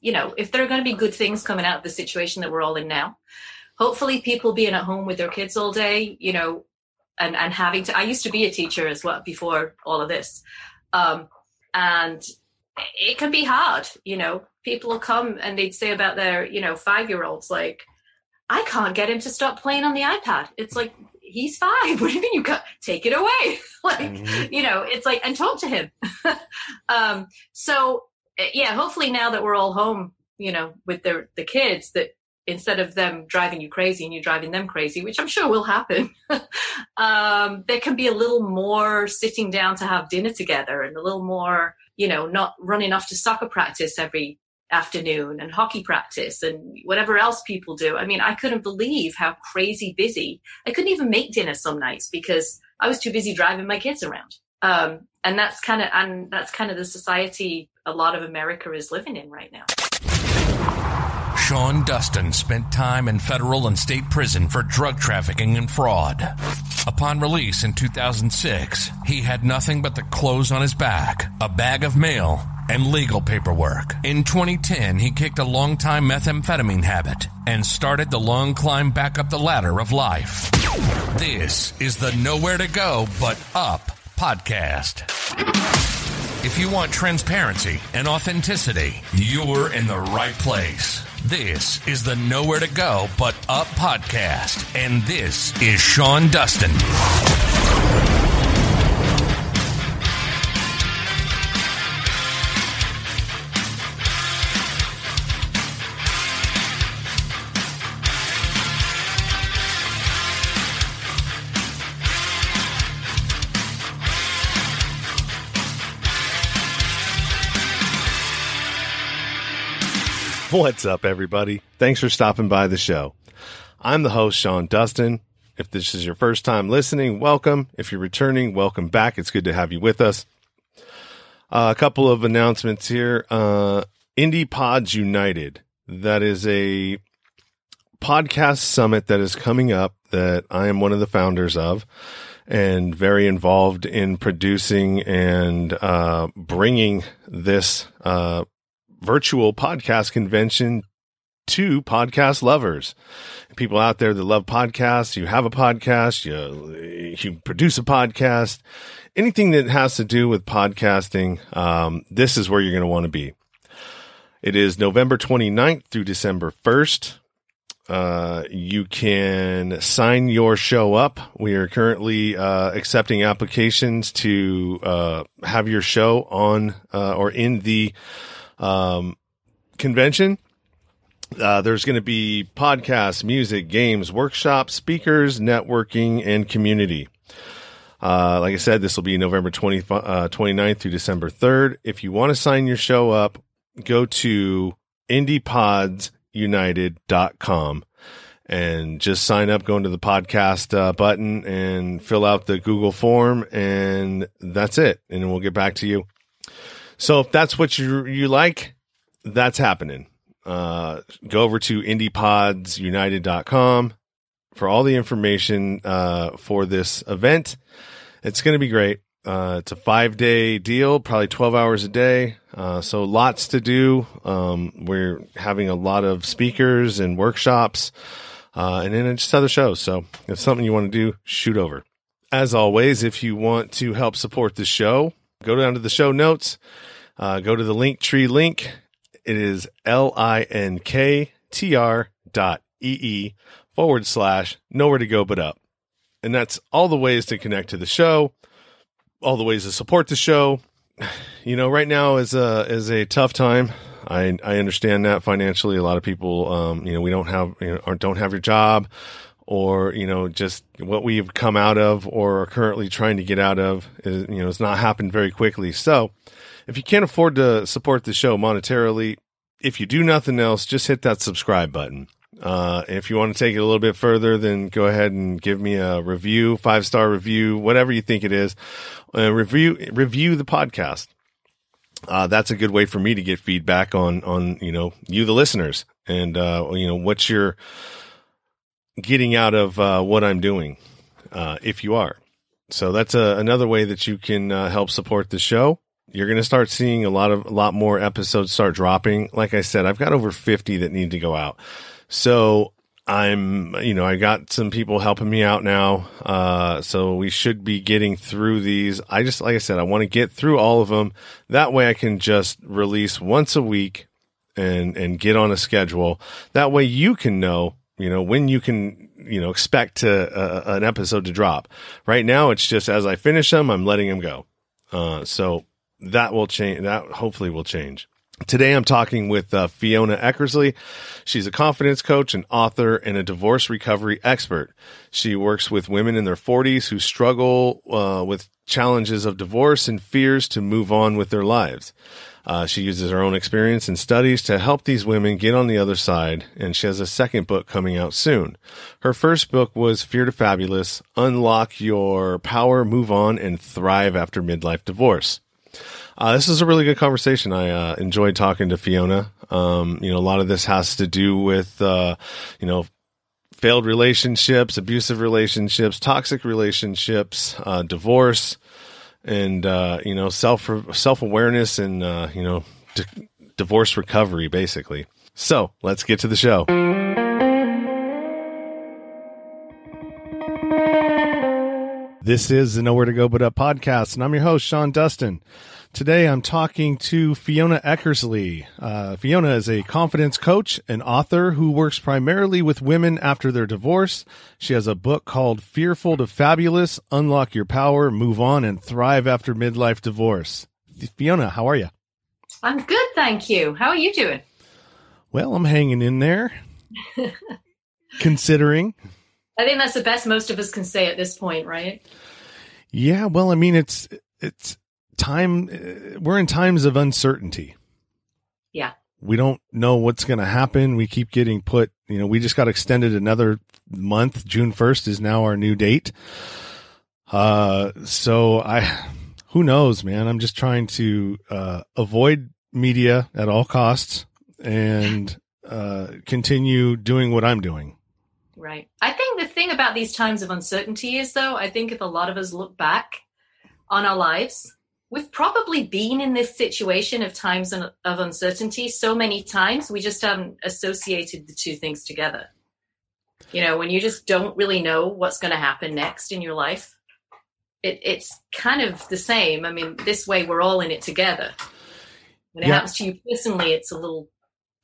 you know, if there are going to be good things coming out of the situation that we're all in now, hopefully people being at home with their kids all day, you know, and, and having to, I used to be a teacher as well before all of this. Um, and it can be hard, you know, people will come and they'd say about their, you know, five year olds, like, I can't get him to stop playing on the iPad. It's like, he's five. What do you mean you got take it away? like, mm-hmm. you know, it's like, and talk to him. um, so yeah, hopefully now that we're all home, you know, with the the kids, that instead of them driving you crazy and you driving them crazy, which I'm sure will happen, um, there can be a little more sitting down to have dinner together and a little more, you know, not running off to soccer practice every afternoon and hockey practice and whatever else people do. I mean, I couldn't believe how crazy busy. I couldn't even make dinner some nights because I was too busy driving my kids around. Um, and that's kind of and that's kind of the society a lot of America is living in right now. Sean Dustin spent time in federal and state prison for drug trafficking and fraud. Upon release in 2006, he had nothing but the clothes on his back, a bag of mail, and legal paperwork. In 2010, he kicked a long-time methamphetamine habit and started the long climb back up the ladder of life. This is the Nowhere to Go But Up podcast. If you want transparency and authenticity, you're in the right place. This is the Nowhere to Go But Up podcast, and this is Sean Dustin. What's up, everybody? Thanks for stopping by the show. I'm the host, Sean Dustin. If this is your first time listening, welcome. If you're returning, welcome back. It's good to have you with us. Uh, a couple of announcements here. Uh, Indie Pods United. That is a podcast summit that is coming up that I am one of the founders of and very involved in producing and uh, bringing this uh, virtual podcast convention to podcast lovers. People out there that love podcasts, you have a podcast, you, you produce a podcast, anything that has to do with podcasting, um, this is where you're going to want to be. It is November 29th through December 1st. Uh, you can sign your show up. We are currently uh, accepting applications to uh, have your show on uh, or in the um, convention. Uh, there's going to be podcasts, music, games, workshops, speakers, networking, and community. Uh, like I said, this will be November 20, uh, 29th through December 3rd. If you want to sign your show up, go to indiepodsunited.com and just sign up, go into the podcast uh, button and fill out the Google form. And that's it. And we'll get back to you. So if that's what you you like, that's happening. Uh, go over to indiepodsunited.com for all the information uh, for this event. It's going to be great. Uh, it's a five day deal, probably 12 hours a day. Uh, so lots to do. Um, we're having a lot of speakers and workshops, uh, and then just other shows. So if something you want to do, shoot over. As always, if you want to help support the show, go down to the show notes, uh, go to the link tree link. It is L-I-N-K-T-R dot E-E forward slash nowhere to go but up. And that's all the ways to connect to the show, all the ways to support the show. You know, right now is a, is a tough time. I, I understand that financially. A lot of people, um, you know, we don't have, you know, or don't have your job or you know just what we've come out of or are currently trying to get out of is you know it's not happened very quickly so if you can't afford to support the show monetarily if you do nothing else just hit that subscribe button uh, if you want to take it a little bit further then go ahead and give me a review five star review whatever you think it is uh, review review the podcast uh, that's a good way for me to get feedback on on you know you the listeners and uh, you know what's your getting out of uh, what I'm doing, uh, if you are. So that's a, another way that you can help support the show. You're going to start seeing a lot of a lot more episodes start dropping. Like I said, I've got over 50 that need to go out. So I'm, you know, I got some people helping me out now. Uh, so we should be getting through these. I just, like I said, I want to get through all of them. That way I can just release once a week and, and get on a schedule. That way you can know, you know, when you can, you know, expect to, uh, an episode to drop. Right now it's just as I finish them, I'm letting them go. Uh, so that will change. That hopefully will change. Today I'm talking with uh, Fiona Eckersley. She's a confidence coach, an author, and a divorce recovery expert. She works with women in their 40s who struggle uh, with challenges of divorce and fears to move on with their lives. Uh, she uses her own experience and studies to help these women get on the other side, and she has a second book coming out soon. Her first book was Fear to Fabulous Unlock Your Power, Move On, and Thrive After Midlife Divorce. Uh, this is a really good conversation. I uh, enjoyed talking to Fiona. Um, you know, a lot of this has to do with, uh, you know, failed relationships, abusive relationships, toxic relationships, uh, divorce, and uh, you know, self self awareness and uh, you know, di- divorce recovery, basically. So let's get to the show. This is the Nowhere to Go But Up podcast, and I'm your host, Sean Dustin. Today I'm talking to Fiona Eckersley. Uh, Fiona is a confidence coach and author who works primarily with women after their divorce. She has a book called Fearful to Fabulous Unlock Your Power, Move On, and Thrive After Midlife Divorce. Fiona, how are you? I'm good, thank you. How are you doing? Well, I'm hanging in there, considering. I think that's the best most of us can say at this point, right? Yeah, well, I mean, it's it's time. Uh, we're in times of uncertainty. Yeah, we don't know what's going to happen. We keep getting put. You know, we just got extended another month. June first is now our new date. Uh, so I, who knows, man? I'm just trying to uh, avoid media at all costs and uh, continue doing what I'm doing. Right. I think the thing about these times of uncertainty is, though, I think if a lot of us look back on our lives, we've probably been in this situation of times of uncertainty so many times, we just haven't associated the two things together. You know, when you just don't really know what's going to happen next in your life, it, it's kind of the same. I mean, this way we're all in it together. When it yeah. happens to you personally, it's a little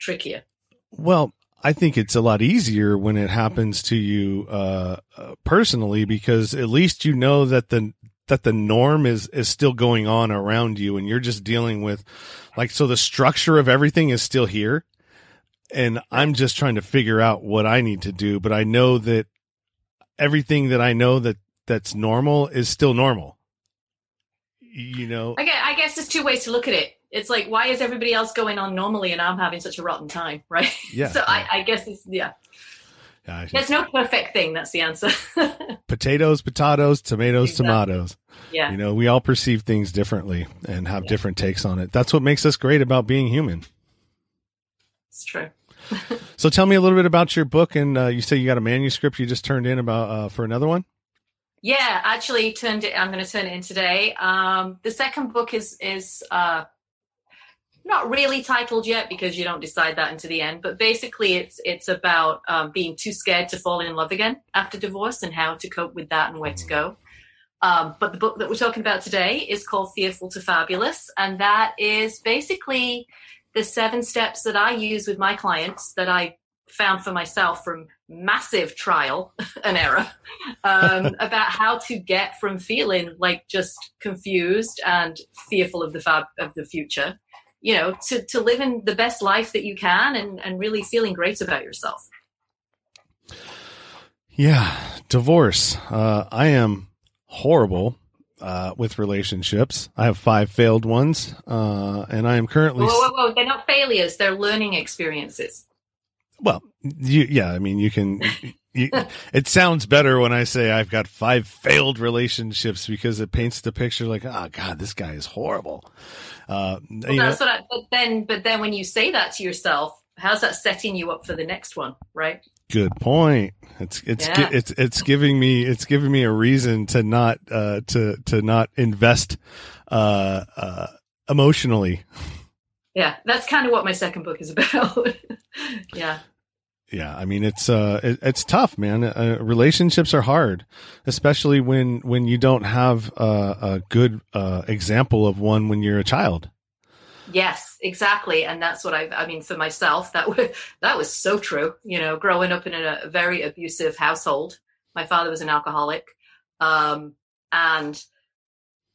trickier. Well, I think it's a lot easier when it happens to you uh, uh, personally because at least you know that the that the norm is is still going on around you and you're just dealing with like so the structure of everything is still here and I'm just trying to figure out what I need to do but I know that everything that I know that that's normal is still normal. You know? I guess, I guess there's two ways to look at it. It's like why is everybody else going on normally and i'm having such a rotten time right? Yeah so yeah. I, I, guess it's yeah yeah, There's no perfect thing. That's the answer. potatoes, potatoes, tomatoes, exactly. tomatoes. Yeah. You know, we all perceive things differently and have yeah. different takes on it. That's what makes us great about being human. It's true. so tell me a little bit about your book. And uh, you say you got a manuscript you just turned in about uh, for another one. Yeah, actually turned it. I'm going to turn it in today. Um, the second book is is uh, not really titled yet because you don't decide that until the end but basically it's it's about um, being too scared to fall in love again after divorce and how to cope with that and where to go. Um, but the book that we're talking about today is called fearful to fabulous and that is basically the seven steps that i use with my clients that i found for myself from massive trial and error um, about how to get from feeling like just confused and fearful of the fab of the future you know, to, to living the best life that you can and, and really feeling great about yourself. Yeah. Divorce. Uh, I am horrible uh, with relationships. I have five failed ones, uh, and I am currently. Whoa, whoa, whoa! They're not failures; they're learning experiences. Well, you, yeah, I mean, you can. You, it sounds better when I say I've got five failed relationships because it paints the picture like, oh God, this guy is horrible. Uh, well, that's know, what I, but then, but then when you say that to yourself, how's that setting you up for the next one, right? Good point. It's it's yeah. it's it's giving me it's giving me a reason to not uh to to not invest uh uh emotionally. Yeah, that's kind of what my second book is about. yeah. Yeah, I mean it's uh it, it's tough, man. Uh, relationships are hard, especially when when you don't have uh, a good uh, example of one when you're a child. Yes, exactly, and that's what I. I mean, for myself, that was that was so true. You know, growing up in a very abusive household, my father was an alcoholic, um, and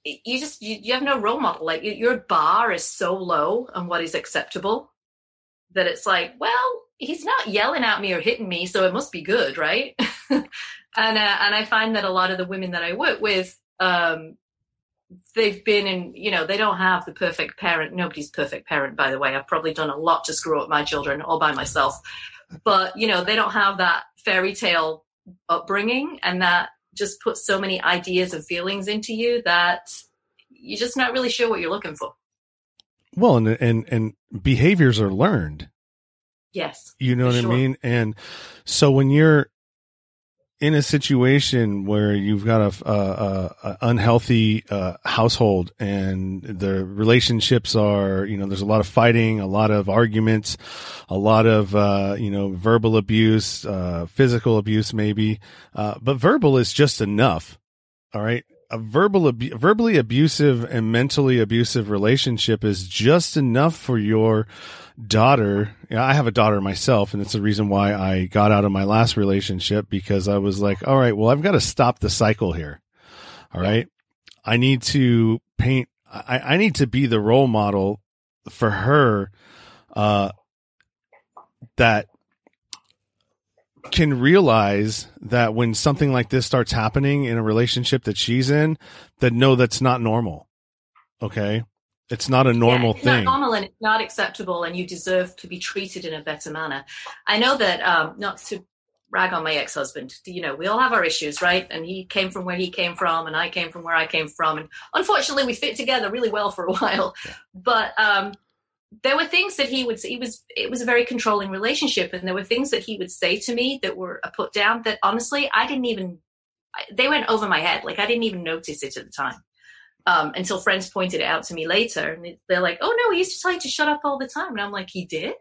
you just you, you have no role model. Like your bar is so low on what is acceptable that it's like, well, he's not yelling at me or hitting me, so it must be good, right? and uh, and I find that a lot of the women that I work with, um, they've been in, you know, they don't have the perfect parent. Nobody's perfect parent, by the way. I've probably done a lot to screw up my children all by myself, but you know, they don't have that fairy tale upbringing, and that just puts so many ideas and feelings into you that you're just not really sure what you're looking for. Well, and and and behaviors are learned. Yes. You know what sure. I mean? And so when you're in a situation where you've got a, a, a unhealthy uh, household and the relationships are, you know, there's a lot of fighting, a lot of arguments, a lot of, uh, you know, verbal abuse, uh, physical abuse, maybe. Uh, but verbal is just enough. All right a verbal abu- verbally abusive and mentally abusive relationship is just enough for your daughter. I have a daughter myself, and it's the reason why I got out of my last relationship because I was like, all right, well, I've got to stop the cycle here. All right. I need to paint, I, I need to be the role model for her, uh, that can realize that when something like this starts happening in a relationship that she's in, that no, that's not normal. Okay. It's not a normal yeah, it's thing. Not normal and it's not acceptable, and you deserve to be treated in a better manner. I know that um, not to rag on my ex-husband. You know, we all have our issues, right? And he came from where he came from, and I came from where I came from, and unfortunately, we fit together really well for a while. But um, there were things that he would he was it was a very controlling relationship and there were things that he would say to me that were a put down that honestly i didn't even they went over my head like i didn't even notice it at the time um, until friends pointed it out to me later and they're like oh no he used to tell you to shut up all the time and i'm like he did?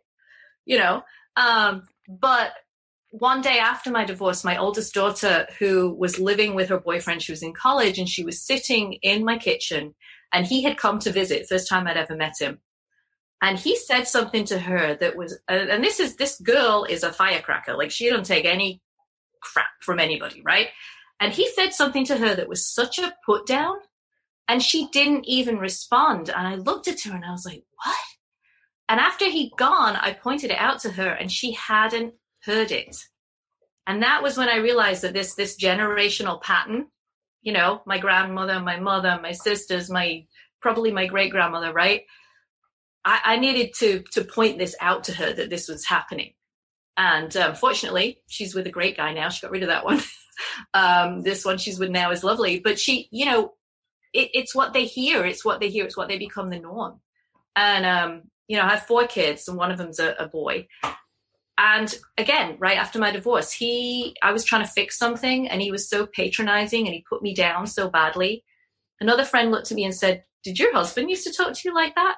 You know? Um, but one day after my divorce my oldest daughter who was living with her boyfriend she was in college and she was sitting in my kitchen and he had come to visit first time i'd ever met him. And he said something to her that was and this is this girl is a firecracker like she don't take any crap from anybody right? And he said something to her that was such a put down and she didn't even respond and i looked at her and i was like what and after he'd gone i pointed it out to her and she hadn't heard it and that was when i realized that this this generational pattern you know my grandmother my mother my sisters my probably my great grandmother right I, I, needed to to point this out to her that this was happening. And um, fortunately, she's with a great guy now. She got rid of that one. um, this one she's with now is lovely. But she, you know, it, it's what they hear. It's what they hear. It's what they become the norm. And um, you know, I have four kids, and one of them's a, a boy. And again, right after my divorce, he, I was trying to fix something, and he was so patronizing, and he put me down so badly. Another friend looked at me and said, "Did your husband used to talk to you like that?"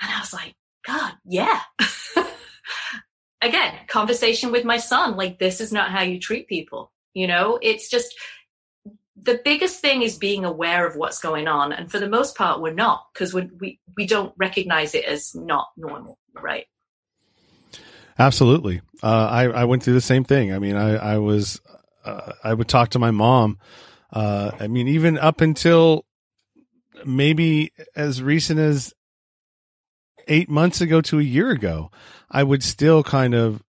And I was like, God, yeah. Again, conversation with my son, like, this is not how you treat people. You know, it's just the biggest thing is being aware of what's going on. And for the most part, we're not because we, we, don't recognize it as not normal, right? Absolutely. Uh, I, I went through the same thing. I mean, I, I was, uh, I would talk to my mom. Uh, I mean, even up until maybe as recent as eight months ago to a year ago, I would still kind of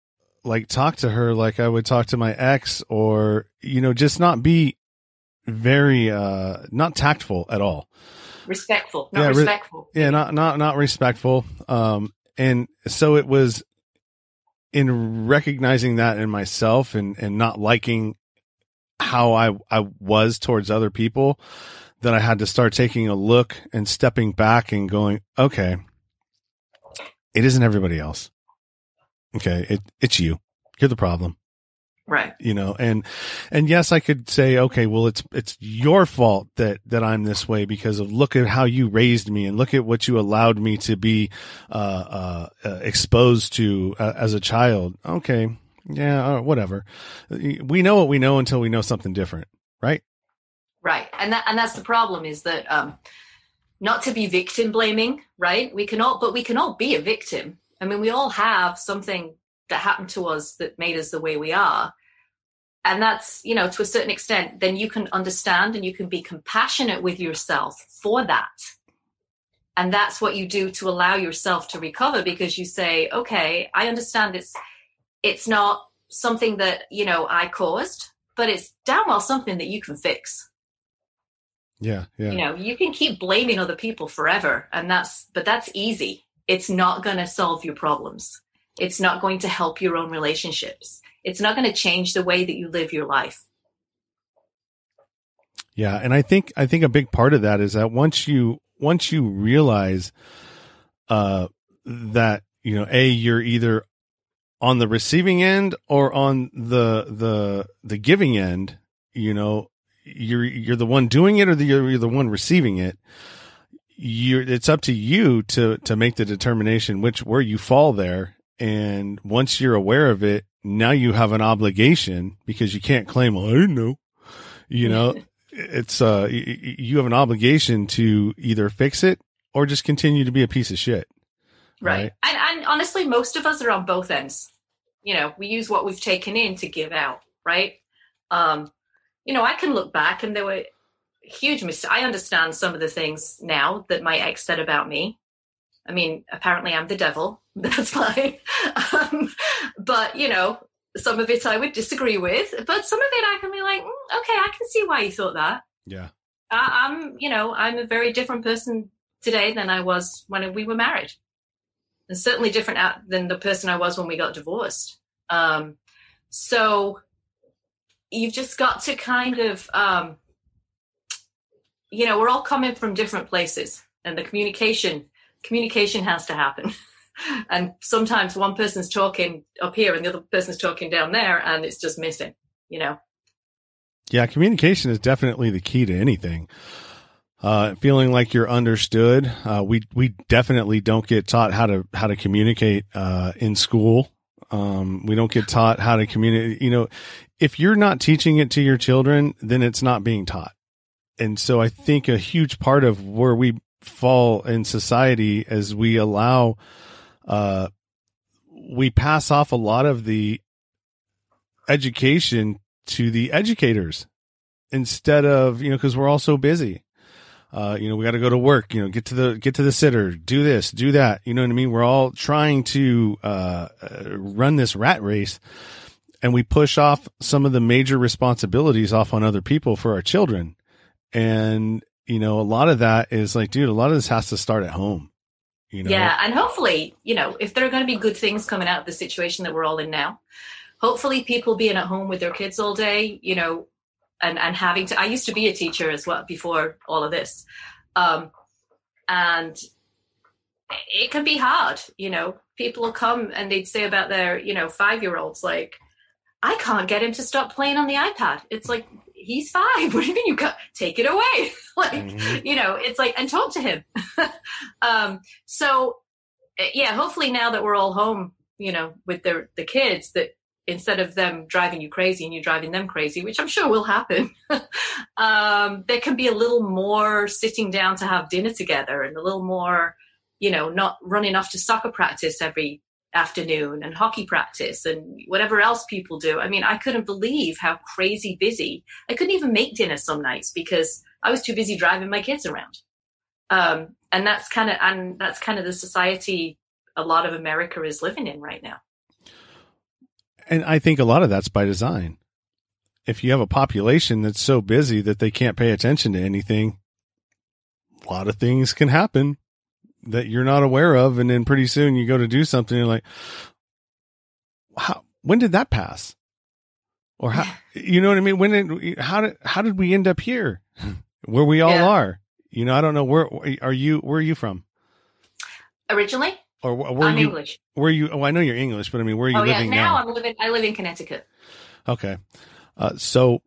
like talk to her like I would talk to my ex or, you know, just not be very, uh, not tactful at all. Respectful, not yeah, respectful. Re- yeah, not, not, not respectful. Um, and so it was in recognizing that in myself and, and not liking how I, I was towards other people that I had to start taking a look and stepping back and going, okay, it isn't everybody else. Okay. It, it's you. You're the problem. Right. You know, and, and yes, I could say, okay, well, it's, it's your fault that, that I'm this way because of look at how you raised me and look at what you allowed me to be, uh, uh, uh exposed to uh, as a child. Okay. Yeah. Uh, whatever. We know what we know until we know something different. Right. Right. And that, and that's the problem is that, um, not to be victim blaming, right? We can all, but we can all be a victim. I mean, we all have something that happened to us that made us the way we are. And that's, you know, to a certain extent, then you can understand and you can be compassionate with yourself for that. And that's what you do to allow yourself to recover because you say, okay, I understand it's, it's not something that, you know, I caused, but it's damn well something that you can fix. Yeah, yeah. You know, you can keep blaming other people forever, and that's but that's easy. It's not going to solve your problems. It's not going to help your own relationships. It's not going to change the way that you live your life. Yeah, and I think I think a big part of that is that once you once you realize uh that you know a you're either on the receiving end or on the the the giving end, you know, you're you're the one doing it or the, you're the one receiving it you it's up to you to to make the determination which where you fall there and once you're aware of it now you have an obligation because you can't claim well, i didn't know you know it's uh you have an obligation to either fix it or just continue to be a piece of shit right, right? And, and honestly most of us are on both ends you know we use what we've taken in to give out right um you know, I can look back and there were huge mistakes. I understand some of the things now that my ex said about me. I mean, apparently I'm the devil. That's fine. Um, but, you know, some of it I would disagree with, but some of it I can be like, mm, okay, I can see why you thought that. Yeah. I, I'm, you know, I'm a very different person today than I was when we were married. And certainly different than the person I was when we got divorced. Um, so you've just got to kind of um, you know we're all coming from different places and the communication communication has to happen and sometimes one person's talking up here and the other person's talking down there and it's just missing you know yeah communication is definitely the key to anything uh, feeling like you're understood uh, we we definitely don't get taught how to how to communicate uh, in school um, we don't get taught how to communicate. You know, if you're not teaching it to your children, then it's not being taught. And so I think a huge part of where we fall in society as we allow, uh, we pass off a lot of the education to the educators instead of, you know, cause we're all so busy uh, you know, we got to go to work, you know, get to the, get to the sitter, do this, do that. You know what I mean? We're all trying to, uh, uh, run this rat race and we push off some of the major responsibilities off on other people for our children. And, you know, a lot of that is like, dude, a lot of this has to start at home. You know? Yeah. And hopefully, you know, if there are going to be good things coming out of the situation that we're all in now, hopefully people being at home with their kids all day, you know, and and having to i used to be a teacher as well before all of this um, and it can be hard you know people will come and they'd say about their you know five year olds like i can't get him to stop playing on the ipad it's like he's five. What do you mean you got take it away? Like mm-hmm. you know it's like and talk to him. Um, so yeah hopefully now that we're all home you know with the the kids that instead of them driving you crazy and you driving them crazy, which I'm sure will happen, um, there can be a little more sitting down to have dinner together and a little more, you know, not running off to soccer practice every afternoon and hockey practice and whatever else people do. I mean, I couldn't believe how crazy busy. I couldn't even make dinner some nights because I was too busy driving my kids around. Um, and that's kind of and that's kind of the society a lot of America is living in right now and I think a lot of that's by design. If you have a population that's so busy that they can't pay attention to anything, a lot of things can happen that you're not aware of. And then pretty soon you go to do something and you're like, how, when did that pass? Or how, you know what I mean? When did, how did, how did we end up here where we all yeah. are? You know, I don't know where are you, where are you from? Originally? Or where I'm you, English. Where you? Oh, I know you're English, but I mean, where are you oh, living yeah. now? now? I'm living. I live in Connecticut. Okay. Uh, so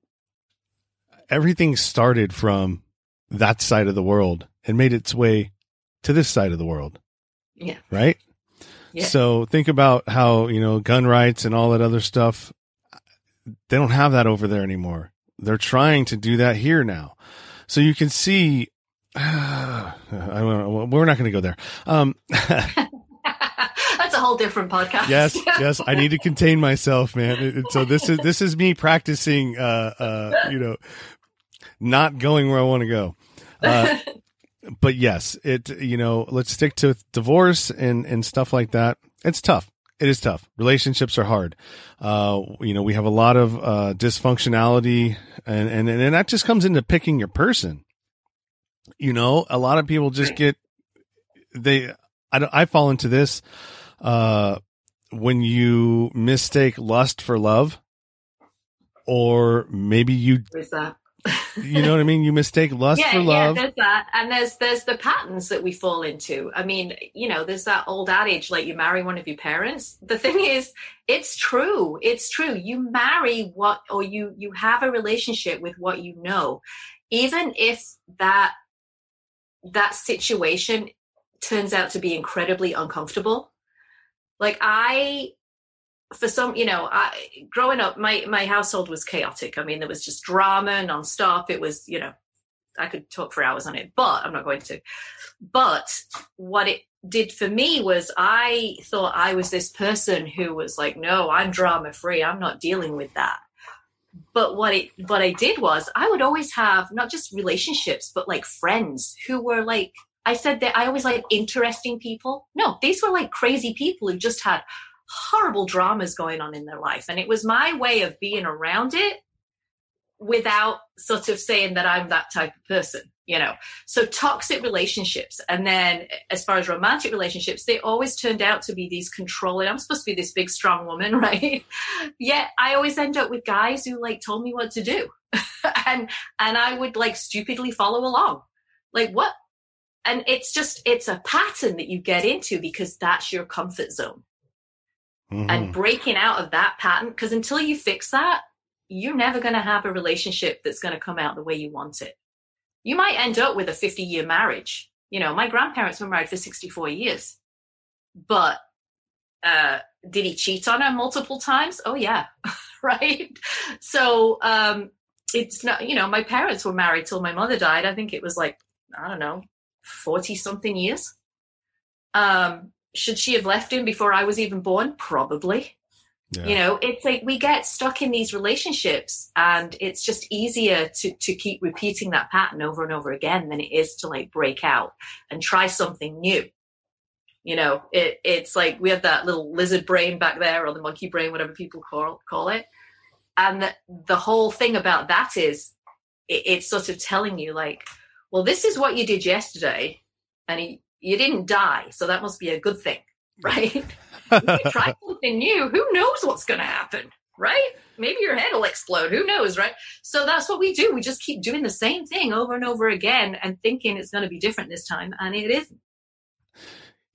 everything started from that side of the world and made its way to this side of the world. Yeah. Right? Yeah. So think about how, you know, gun rights and all that other stuff, they don't have that over there anymore. They're trying to do that here now. So you can see, I don't we're not going to go there. Um, That's a whole different podcast. yes, yes, I need to contain myself, man. so this is, this is me practicing, uh, uh, you know, not going where I want to go. Uh, but yes, it you know, let's stick to divorce and and stuff like that. It's tough. It is tough. Relationships are hard. Uh, you know, we have a lot of uh, dysfunctionality, and, and and that just comes into picking your person. You know, a lot of people just get they. I I fall into this uh, when you mistake lust for love, or maybe you. That? You know what I mean? You mistake lust yeah, for love. Yeah, there's that. And there's there's the patterns that we fall into. I mean, you know, there's that old adage like you marry one of your parents. The thing is, it's true. It's true. You marry what or you you have a relationship with what you know. Even if that that situation turns out to be incredibly uncomfortable. Like I for some, you know, I, growing up, my my household was chaotic. I mean, there was just drama nonstop. It was, you know, I could talk for hours on it, but I'm not going to. But what it did for me was I thought I was this person who was like, no, I'm drama free. I'm not dealing with that. But what it what I did was I would always have not just relationships, but like friends who were like I said that I always like interesting people. No, these were like crazy people who just had horrible dramas going on in their life. And it was my way of being around it without sort of saying that I'm that type of person, you know. So toxic relationships. And then as far as romantic relationships, they always turned out to be these controlling. I'm supposed to be this big, strong woman, right? Yet I always end up with guys who like told me what to do. and and I would like stupidly follow along. Like what? And it's just it's a pattern that you get into because that's your comfort zone mm-hmm. and breaking out of that pattern. Because until you fix that, you're never going to have a relationship that's going to come out the way you want it. You might end up with a 50 year marriage. You know, my grandparents were married for 64 years, but uh, did he cheat on her multiple times? Oh, yeah. right. So, um, it's not, you know, my parents were married till my mother died. I think it was like, I don't know, 40 something years. Um, should she have left him before I was even born? Probably. Yeah. You know, it's like we get stuck in these relationships and it's just easier to, to keep repeating that pattern over and over again than it is to like break out and try something new. You know, it, it's like we have that little lizard brain back there or the monkey brain, whatever people call, call it. And the, the whole thing about that is it, it's sort of telling you like, well, this is what you did yesterday. And he, you didn't die, so that must be a good thing, right? try something new. Who knows what's going to happen, right? Maybe your head will explode. Who knows, right? So that's what we do. We just keep doing the same thing over and over again and thinking it's going to be different this time, and it isn't.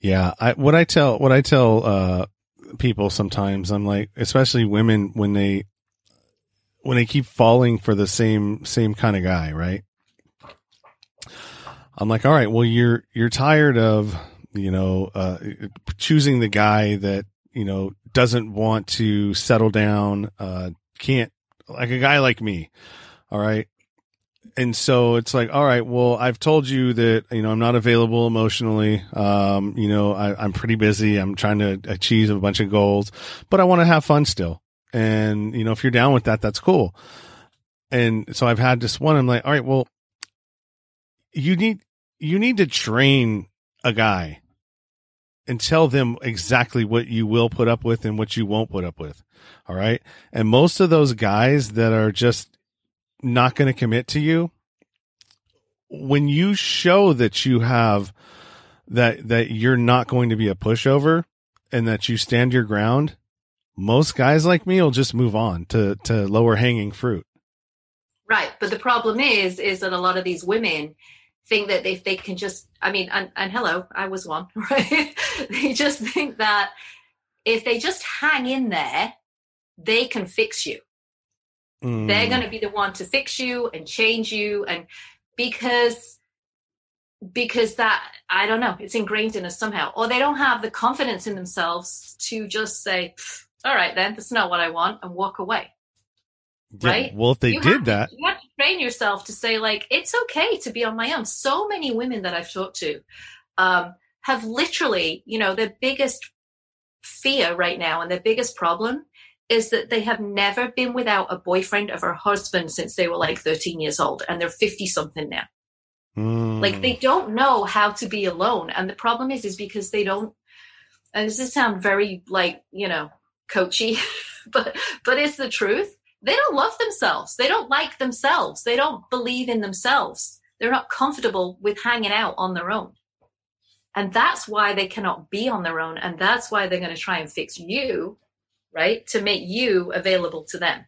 Yeah, I, what I tell what I tell uh, people sometimes, I'm like, especially women when they when they keep falling for the same same kind of guy, right? I'm like, all right, well, you're, you're tired of, you know, uh, choosing the guy that, you know, doesn't want to settle down, uh, can't, like a guy like me. All right. And so it's like, all right, well, I've told you that, you know, I'm not available emotionally. Um, you know, I, I'm pretty busy. I'm trying to achieve a bunch of goals, but I want to have fun still. And, you know, if you're down with that, that's cool. And so I've had this one. I'm like, all right, well, you need you need to train a guy and tell them exactly what you will put up with and what you won't put up with. All right. And most of those guys that are just not going to commit to you, when you show that you have that, that you're not going to be a pushover and that you stand your ground, most guys like me will just move on to, to lower hanging fruit. Right. But the problem is, is that a lot of these women, think that if they can just i mean and, and hello i was one right they just think that if they just hang in there they can fix you Mm. They're going to be the one to fix you and change you. And because, because that, I don't know, it's ingrained in us somehow. Or they don't have the confidence in themselves to just say, all right, then, that's not what I want and walk away. Yeah, right? Well, if they You did to- that, you have to train yourself to say, like, it's okay to be on my own. So many women that I've talked to um, have literally, you know, their biggest fear right now and their biggest problem is that they have never been without a boyfriend or a husband since they were like 13 years old and they're 50 something now. Mm. Like they don't know how to be alone. And the problem is, is because they don't, and this does sound very like, you know, coachy, but, but it's the truth. They don't love themselves. They don't like themselves. They don't believe in themselves. They're not comfortable with hanging out on their own. And that's why they cannot be on their own. And that's why they're going to try and fix you, right? To make you available to them.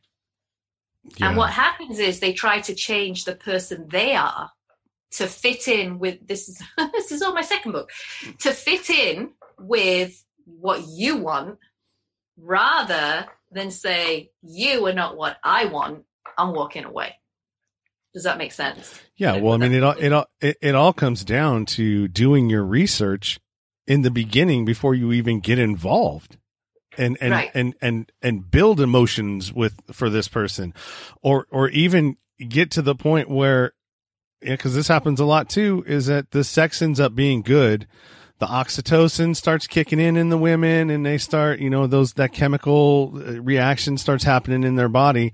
Yeah. And what happens is they try to change the person they are to fit in with this is this is all my second book to fit in with what you want rather than say you are not what I want I'm walking away does that make sense Yeah, well, I mean, it all it all it, it all comes down to doing your research in the beginning before you even get involved, and and Right. and and and build emotions with for this person, or or even get to the point where, yeah, because this happens a lot too, is that the sex ends up being good. The oxytocin starts kicking in in the women, and they start, you know, those that chemical uh, reaction starts happening in their body,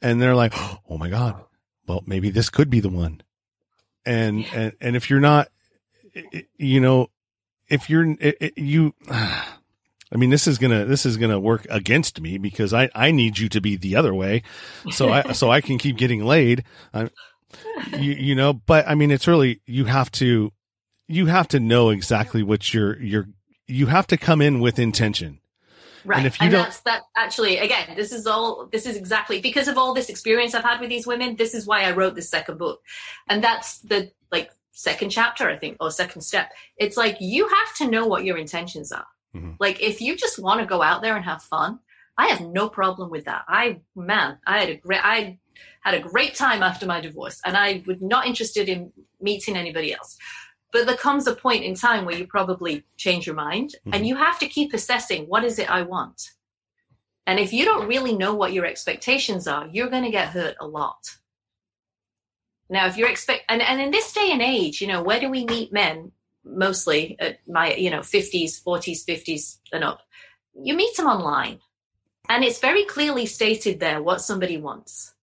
and they're like, "Oh my god, well, maybe this could be the one. And, and, and if you're not, you know, if you're, you, I mean, this is gonna, this is gonna work against me because I, I need you to be the other way. So I, so I can keep getting laid. I, you, you know, but I mean, it's really, you have to, you have to know exactly what you're, you're, you have to come in with intention. right. And and, if you don't- that's that actually again this is all this is exactly because of all this experience I've had with these women this is why I wrote this second book. And that's the like second chapter I think or second step. It's like you have to know what your intentions are. Mhm. like if you just want to go out there and have fun I have no problem with that. I man I had a great I had a great time after my divorce and I was not interested in meeting anybody else but there comes a point in time where you probably change your mind Mhm. and you have to keep assessing what is it I want. And if you don't really know what your expectations are, you're going to get hurt a lot. Now, if you're expect, and, and in this day and age, you know, where do we meet men mostly at my, you know, 50s, 40s, 50s and up? You meet them online. And it's very clearly stated there what somebody wants.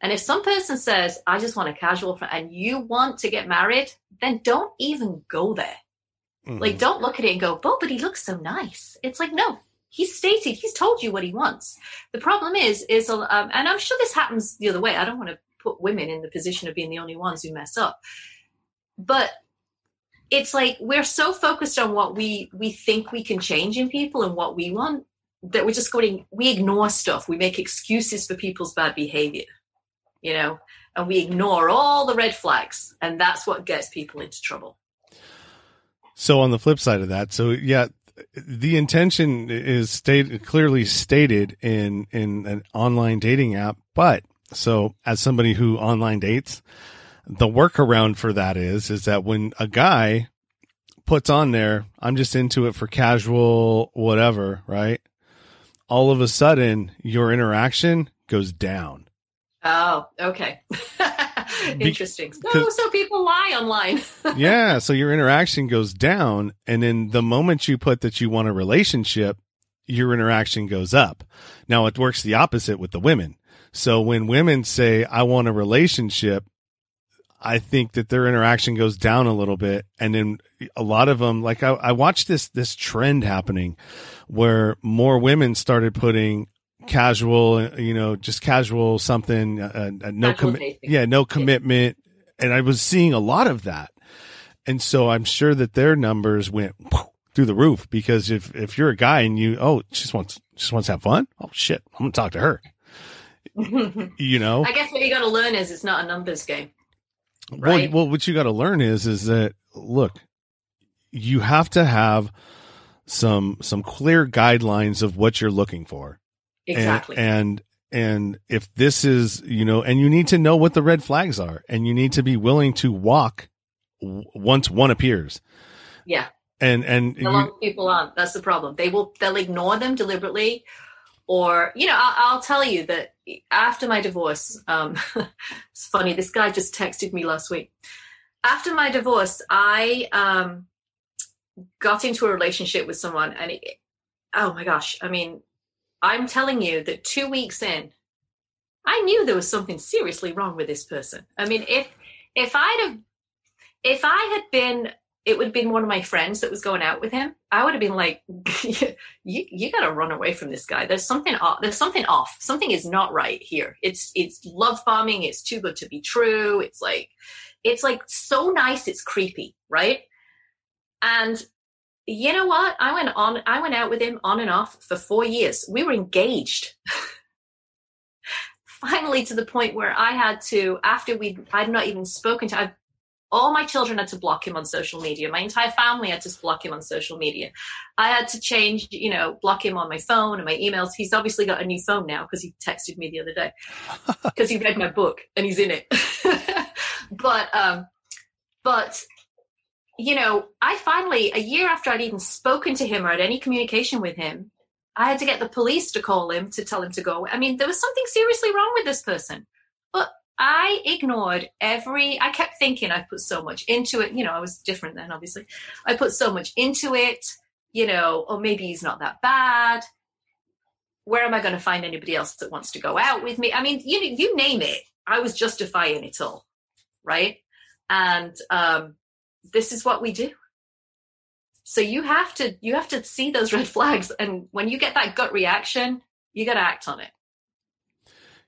And if some person says, I just want a casual friend, and you want to get married, then don't even go there. Like, don't look at it and go, "Oh, but he looks so nice." It's like, no, he's stated, he's told you what he wants. The problem is, is, um, and I'm sure this happens the other way. I don't want to put women in the position of being the only ones who mess up, but it's like we're so focused on what we we think we can change in people and what we want that we're just going. We ignore stuff. We make excuses for people's bad behavior, you know, and we ignore all the red flags, and that's what gets people into trouble. So on the flip side of that, so yeah, the intention is stated clearly stated in in an online dating app, but so as somebody who online dates, the workaround for that is is that when a guy puts on there, I'm just into it for casual whatever, right? All of a sudden, your interaction goes down. Oh, okay. Interesting. So, so people lie online. yeah. So your interaction goes down. And then the moment you put that you want a relationship, your interaction goes up. Now it works the opposite with the women. So when women say, I want a relationship, I think that their interaction goes down a little bit. And then a lot of them, like I, I watched this, this trend happening where more women started putting casual, you know, just casual something, uh, uh, no Casual commi- dating. yeah, no commitment. And I was seeing a lot of that. And so I'm sure that their numbers went through the roof because if, if you're a guy and you, oh, she just wants, just wants to have fun. Oh shit. I'm going to talk to her, you know? I guess what you got to learn is it's not a numbers game. Well, Right. well, what you got to learn is, is that look, you have to have some, some clear guidelines of what you're looking for. And- Exactly. And, And if this is, you know, and you need to know what the red flags are and you need to be willing to walk w- once one appears. Yeah. And, and a lot of people aren't. That's the problem. They will, they'll ignore them deliberately. Or, you know, I'll, I'll tell you that after my divorce, um, it's funny. This guy just texted me last week. After my divorce, I, um, got into a relationship with someone and it, oh my gosh, I mean, I'm telling you that two weeks in, I knew there was something seriously wrong with this person. I mean, if if I'd have if I had been it would have been one of my friends that was going out with him, I would have been like, you, you got to run away from this guy. There's something off. There's something off. Something is not right here. It's, it's love bombing. It's too good to be true. It's like, it's like so nice. It's creepy. Right. And you know what? I went on, I went out with him on and off for four years. We were engaged. Finally, to the point where I had to, after we, I'd not even spoken to, I've, all my children had to block him on social media. My entire family had to block him on social media. I had to change, you know, block him on my phone and my emails. He's obviously got a new phone now because he texted me the other day because he read my book and he's in it. but, um, but you know, I finally, a year after I'd even spoken to him or had any communication with him, I had to get the police to call him to tell him to go. I mean, there was something seriously wrong with this person. But I ignored every, I kept thinking I put so much into it. You know, I was different then, obviously. I put so much into it, you know, or maybe he's not that bad. Where am I going to find anybody else that wants to go out with me? I mean, you, you name it. I was justifying it all. Right. And, um, this is what we do. So you have to you have to see those red flags and when you get that gut reaction you got to act on it.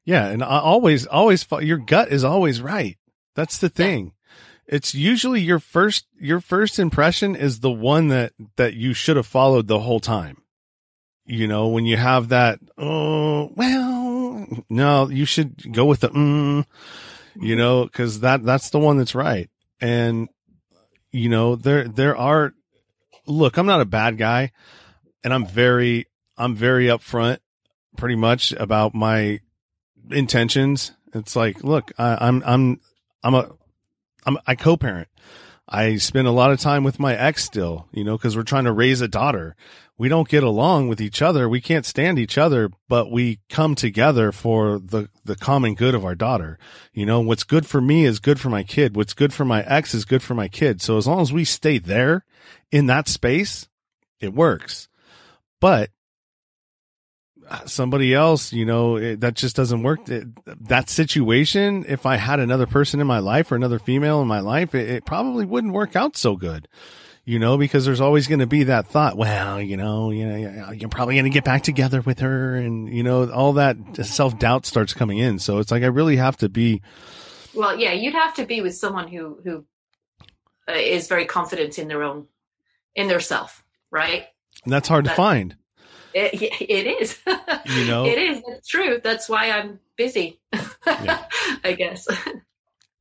Yeah and I always always your gut is always right. That's the thing. Yeah. it's usually your first your first impression is the one that that you should have followed the whole time. You know when you have that oh well no you should go with the mm, you know because that that's the one that's right. And you know, there, there are, look, I'm not a bad guy and I'm very, I'm very upfront pretty much about my intentions. It's like, look, I, I'm, I'm, I'm a, I'm, I co-parent. I spend a lot of time with my ex still, you know, cause we're trying to raise a daughter we don't get along with each other. We can't stand each other, but we come together for the, the common good of our daughter. You know, what's good for me is good for my kid. What's good for my ex is good for my kid. So as long as we stay there in that space, it works. But uh, somebody else, you know, it, that just doesn't work. It, that situation, if I had another person in my life or another female in my life, it, it probably wouldn't work out so good you know, because there's always going to be that thought, well, you know, you know, you're probably going to get back together with her and, you know, all that self doubt starts coming in. So it's like, I really have to be. Well, yeah, you'd have to be with someone who, who uh, very confident in their own, in their self, right? And that's hard to find. It, it is. You know, it is. It's true. That's why I'm busy, yeah. I guess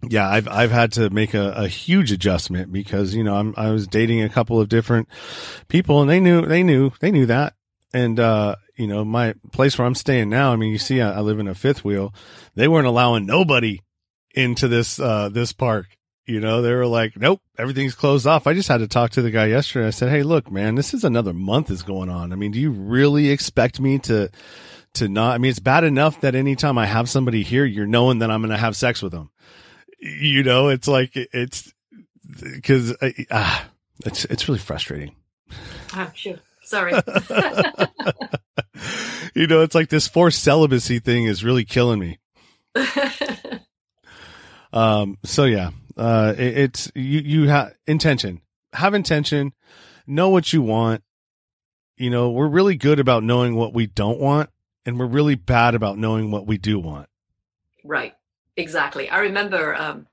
yeah, I've I've had to make a, a huge adjustment because you know I'm I was dating a couple of different people and they knew they knew they knew that. And uh you know my place where I'm staying now I mean you see I, I live in a fifth wheel. They weren't allowing nobody into this uh this park. You know they were like nope everything's closed off. I just had to talk to the guy yesterday. I said hey look man this is another month is going on. I mean do you really expect me to to not I mean it's bad enough that anytime I have somebody here you're knowing that I'm going to have sex with them you know, it's like it's because ah, it's it's really frustrating. Oh, sure. Sorry. you know, it's like this forced celibacy thing is really killing me. um. So yeah. Uh. It, it's you. You have intention. Have intention. Know what you want. You know, we're really good about knowing what we don't want, and we're really bad about knowing what we do want. Right exactly. I remember um,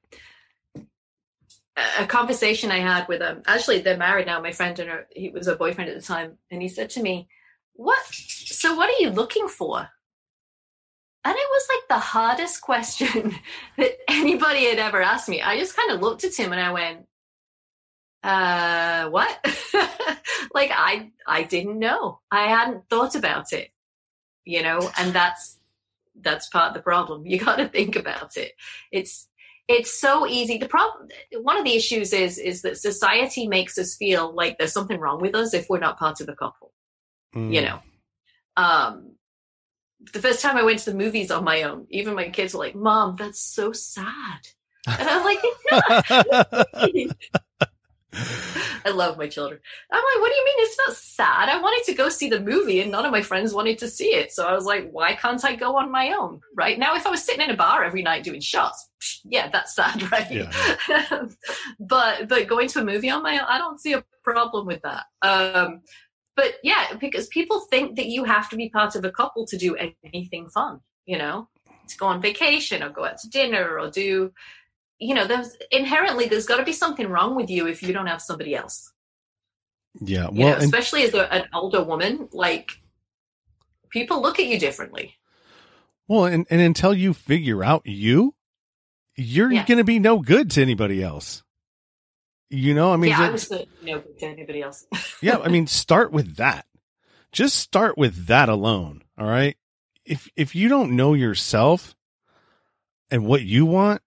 a conversation I had with um actually they're married now, my friend and her, he was a boyfriend at the time, and he said to me, What so what are you looking for? And it was like the hardest question that anybody had ever asked me. I just kind of looked at him and I went, uh what? like I I didn't know. I hadn't thought about it. You know, and that's that's part of the problem. You got to think about it. It's it's so easy. The problem, one of the issues is is that society makes us feel like there's something wrong with us if we're not part of a couple. Mm. You know, um, the first time I went to the movies on my own, even my kids were like, "Mom, that's so sad," and I'm like, I love my children. I'm like, what do you mean it's not sad? I wanted to go see the movie and none of my friends wanted to see it. So I was like, why can't I go on my own? Right now, if I was sitting in a bar every night doing shots, yeah, that's sad, right? Yeah. but but going to a movie on my own, I don't see a problem with that. Um, but yeah, because people think that you have to be part of a couple to do anything fun, you know, to go on vacation or go out to dinner or do you know, there's inherently there's got to be something wrong with you if you don't have somebody else. Yeah, well, you know, especially and, as a, an older woman, like people look at you differently. Well, and, and until you figure out you, you're yeah. going to be no good to anybody else. You know, I mean, yeah, I was no good to anybody else. yeah, I mean, start with that. Just start with that alone. All right. If if you don't know yourself and what you want,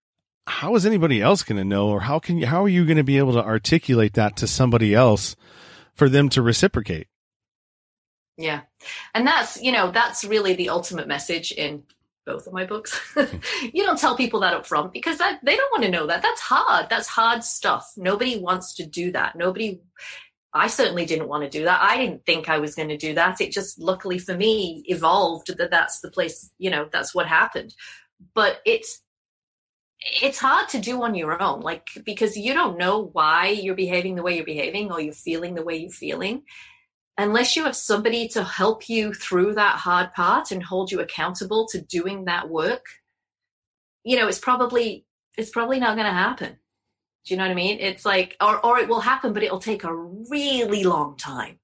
how is anybody else going to know or how can you, how are you going to be able to articulate that to somebody else for them to reciprocate? Yeah. And that's you know that's really the ultimate message in both of my books. You don't tell people that up front because that they don't want to know that. That's hard. That's hard stuff. Nobody wants to do that. Nobody I certainly didn't want to do that. I didn't think I was going to do that. It just luckily for me evolved that that's the place, you know, that's what happened. But it's it's hard to do on your own like because you don't know why you're behaving the way you're behaving or you're feeling the way you're feeling. Unless you have somebody to help you through that hard part and hold you accountable to doing that work you know it's probably it's probably not going to happen. Do you know what i mean? It's like or or it will happen but it'll take a really long time.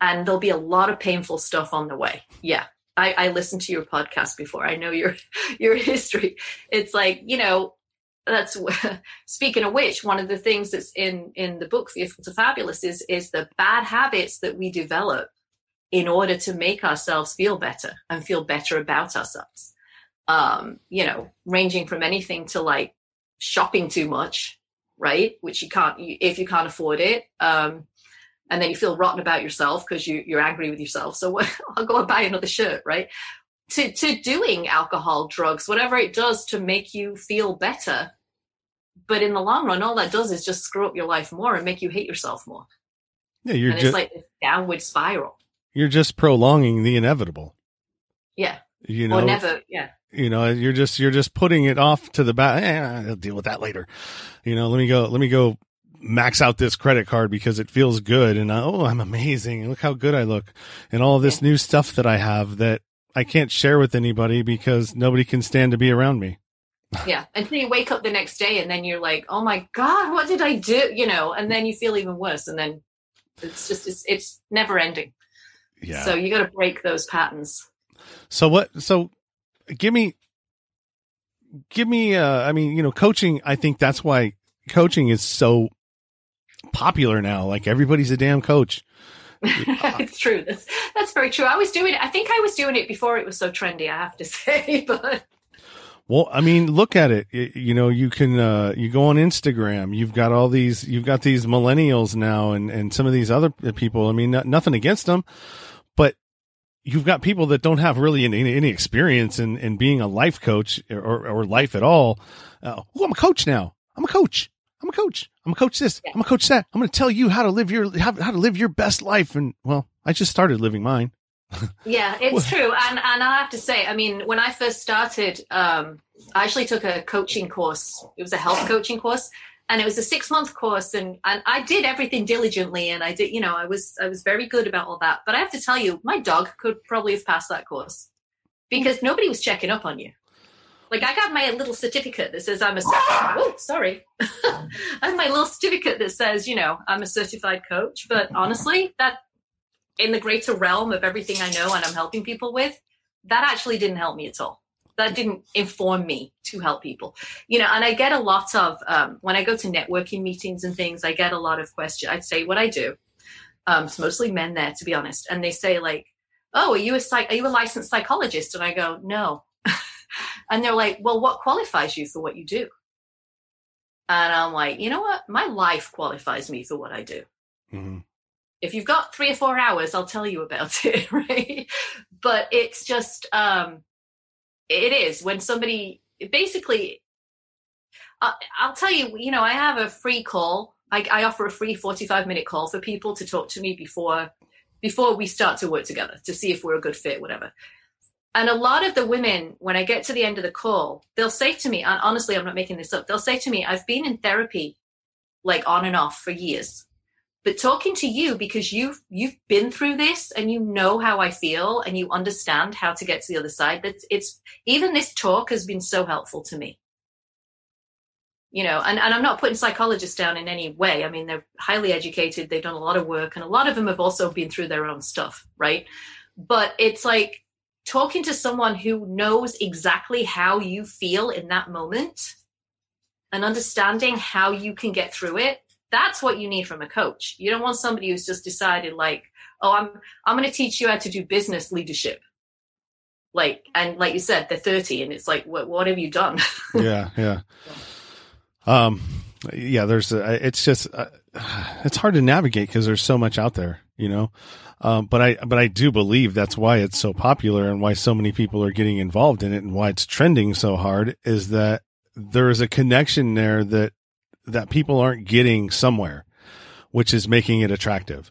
And there'll be a lot of painful stuff on the way. Yeah I, I listened to your podcast before. I know your your history. It's like you know that's speaking of which one of the things that's in in the book fearful to fabulous is is the bad habits that we develop in order to make ourselves feel better and feel better about ourselves um you know ranging from anything to like shopping too much right which you can't if you can't afford it um and then you feel rotten about yourself because you, you're angry with yourself. So I'll go and buy another shirt, right? To, to doing alcohol, drugs, whatever it does to make you feel better. But in the long run, all that does is just screw up your life more and make you hate yourself more. Yeah, you're and just, it's like a downward spiral. You're just prolonging the inevitable. Yeah. You know, or never. Yeah. You know, you're just you're just putting it off to the back. Eh, I'll deal with that later. You know, let me go. Let me go max out this credit card because it feels good and oh i'm amazing. Look how good i look. And all this new stuff that i have that i can't share with anybody because nobody can stand to be around me. Yeah. Until you wake up the next day and then you're like oh my god what did i do? You know and then you feel even worse. And then it's just it's, it's never ending. Yeah. So you got to break those patterns. So what so give me give me uh i mean you know coaching i think that's why coaching is so popular now. Like everybody's a damn coach. it's true. That's that's very true. I was doing it. I think I was doing it before it was so trendy. I have to say, but. Well, I mean, look at it. You know, you can uh, you go on Instagram. You've got all these. You've got these millennials now, and and some of these other people. I mean, not, nothing against them, but you've got people that don't have really any, any experience in in being a life coach or or life at all. Uh, oh, I'm a coach now. I'm a coach. I'm a coach. I'm a coach this. Yeah. I'm a coach that. I'm going to tell you how to live your how, how to live your best life. And well, I just started living mine. yeah, it's true. And and I have to say, I mean, when I first started, um, I actually took a coaching course. It was a health coaching course, and it was a six month course. And and I did everything diligently, and I did, you know, I was I was very good about all that. But I have to tell you, my dog could probably have passed that course because nobody was checking up on you. Like I got my little certificate that says I'm a oh sorry, I have my little certificate that says you know I'm a certified coach. But honestly, that in the greater realm of everything I know and I'm helping people with, that actually didn't help me at all. That didn't inform me to help people, you know. And I get a lot of um, when I go to networking meetings and things. I get a lot of questions. I'd say what I do. Um, it's mostly men there, to be honest, and they say like, "Oh, are you a psych- are you a licensed psychologist?" And I go, "No, And they're like, well, what qualifies you for what you do? And I'm like, you know what? My life qualifies me for what I do. Mm-hmm. If you've got three or four hours, I'll tell you about it, right? But it's just, um, it is when somebody basically, uh, I'll tell you, you know, I have a free call. I, I offer a free 45 minute call for people to talk to me before before we start to work together to see if we're a good fit, whatever. And a lot of the women, when I get to the end of the call, they'll say to me, and honestly, I'm not making this up, they'll say to me, I've been in therapy like on and off for years. But talking to you because you've you've been through this and you know how I feel and you understand how to get to the other side. That it's even this talk has been so helpful to me. You know, and, and I'm not putting psychologists down in any way. I mean, they're highly educated, they've done a lot of work, and a lot of them have also been through their own stuff, right? But it's like talking to someone who knows exactly how you feel in that moment and understanding how you can get through it that's what you need from a coach. You don't want somebody who's just decided like oh i'm i'm going to teach you how to do business leadership. Like and like you said they're 30 and it's like what, what have you done? Yeah yeah. Um yeah there's a, it's just uh, it's hard to navigate because there's so much out there you know um, but I, but I do believe that's why it's so popular and why so many people are getting involved in it and why it's trending so hard is that there is a connection there that, that people aren't getting somewhere, which is making it attractive.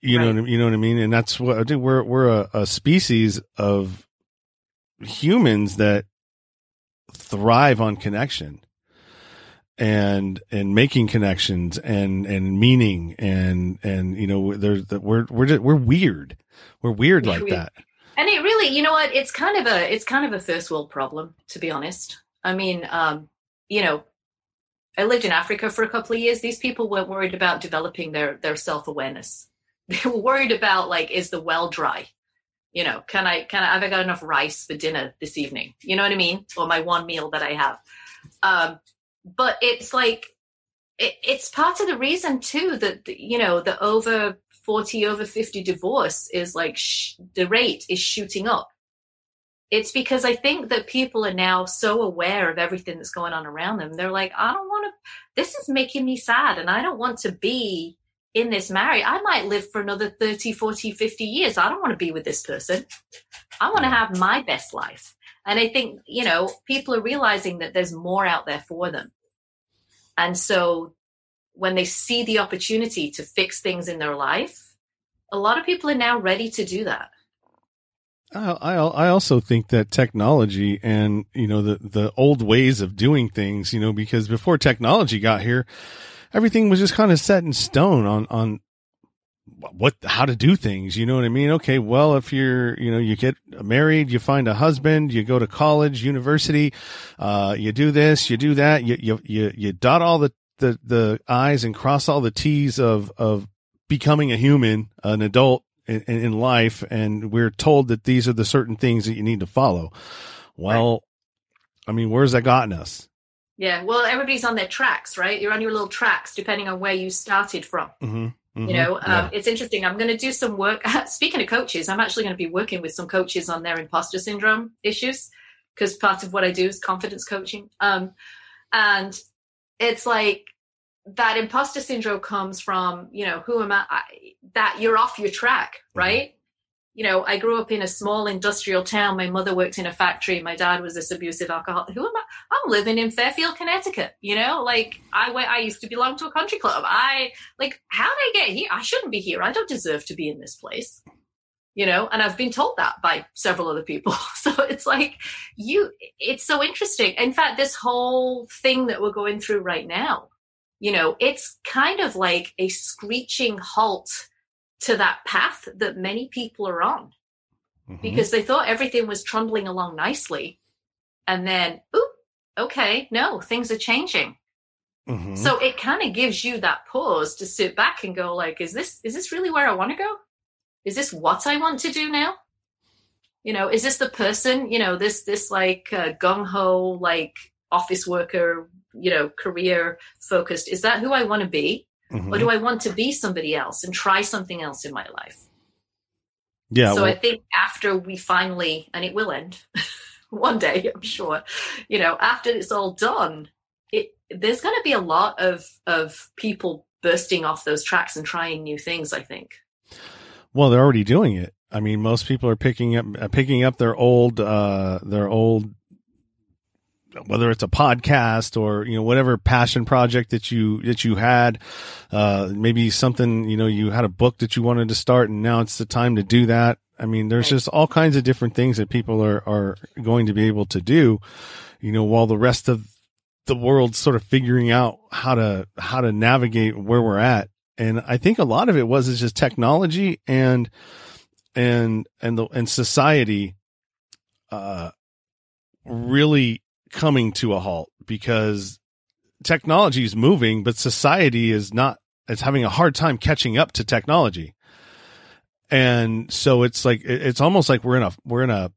You right. know, you know what I mean? And that's what I think we're, we're a, a species of humans that thrive on connection and and making connections and and meaning and and you know there's we're we're just, we're weird. We're weird like that. And it really you know what? It's kind of a it's kind of a first world problem to be honest. I mean um you know i lived in africa for a couple of years. These people were worried about developing their their self-awareness. They were worried about like is the well dry? You know can i can i have i got enough rice for dinner this evening? You know what i mean? Or my one meal that i have. Um but it's like it, it's part of the reason too that you know the over 40 over 50 divorce is like sh- the rate is shooting up. It's because i think that people are now so aware of everything that's going on around them. They're like i don't want to this is making me sad and i don't want to be in this marriage. I might live for another 30 40 50 years. I don't want to be with this person. I want to have my best life and I think, you know, people are realizing that there's more out there for them. And so when they see the opportunity to fix things in their life, a lot of people are now ready to do that. I I also think that technology and you know the the old ways of doing things, you know, because before technology got here, everything was just kind of set in stone on on what how to do things you know what i mean? Okay well if you're you know you get married you find a husband you go to college university uh you do this you do that you you you, you dot all the, the the i's and cross all the t's of of becoming a human an adult in, in life and we're told that these are the certain things that you need to follow. Well right. i mean where's that gotten us? Yeah well everybody's on their tracks right? You're on your little tracks depending on where you started from. Mm-hmm. Mm-hmm. You know, yeah. um, it's interesting. I'm going to do some work. Speaking of coaches, I'm actually going to be working with some coaches on their imposter syndrome issues because part of what I do is confidence coaching. Um, and it's like that imposter syndrome comes from, you know, who am I? I that you're off your track, mm-hmm. right? You know, I grew up in a small industrial town. My mother worked in a factory. My dad was this abusive alcoholic. Who am I? I'm living in Fairfield, Connecticut. You know, like I went, I used to belong to a country club. I like, how did I get here? I shouldn't be here. I don't deserve to be in this place. You know, and I've been told that by several other people. So it's like you, it's so interesting. In fact, this whole thing that we're going through right now, you know, it's kind of like a screeching halt to that path that many people are on mm-hmm. because they thought everything was trundling along nicely. And then, oop, okay, no, things are changing. Mm-hmm. So it kind of gives you that pause to sit back and go like, is this, is this really where I want to go? Is this what I want to do now? You know, is this the person, you know, this, this like uh, gung ho, like office worker, you know, career focused. Is that who I want to be? Mm-hmm. Or do I want to be somebody else and try something else in my life? Yeah. So well, I think after we finally, and it will end, one day, I'm sure. You know, after it's all done, it there's going to be a lot of of people bursting off those tracks and trying new things. I think. Well, they're already doing it. I mean, most people are picking up uh, picking up their old uh, their old whether it's a podcast or you know whatever passion project that you that you had uh maybe something you know you had a book that you wanted to start and now it's the time to do that i mean there's right. just all kinds of different things that people are are going to be able to do you know while the rest of the world's sort of figuring out how to how to navigate where we're at and i think a lot of it was is just technology and and and the and society uh really coming to a halt because technology is moving, but society is not, it's having a hard time catching up to technology. And so it's like, it's almost like we're in a, we're in a,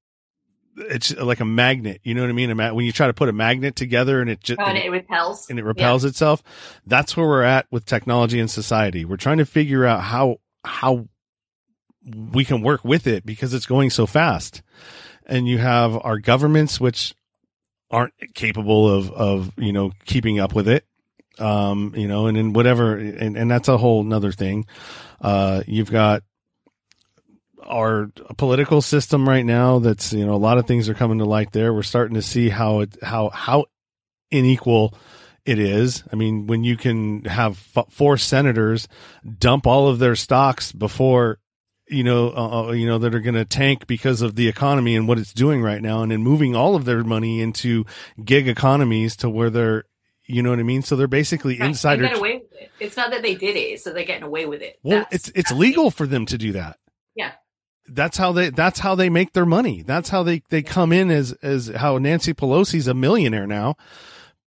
it's like a magnet, you know what I mean? When you try to put a magnet together and it just, and it repels and it repels yeah. itself. That's where we're at with technology and society. We're trying to figure out how, how we can work with it because it's going so fast. And you have our governments, which aren't capable of of you know keeping up with it. Um you know and in whatever and, and that's a whole nother thing. Uh you've got our political system right now that's you know a lot of things are coming to light there. We're starting to see how it how how unequal it is. I mean when you can have f- four senators dump all of their stocks before you know, uh, uh, you know, that are going to tank because of the economy and what it's doing right now, and then moving all of their money into gig economies to where they're, you know what I mean? So they're basically right. insider. They away with it. It's not that they did it; so they're getting away with it. Well, that's, it's it's legal for them to do that. Yeah. That's how they. That's how they make their money. That's how they they come in as as how Nancy Pelosi's a millionaire now,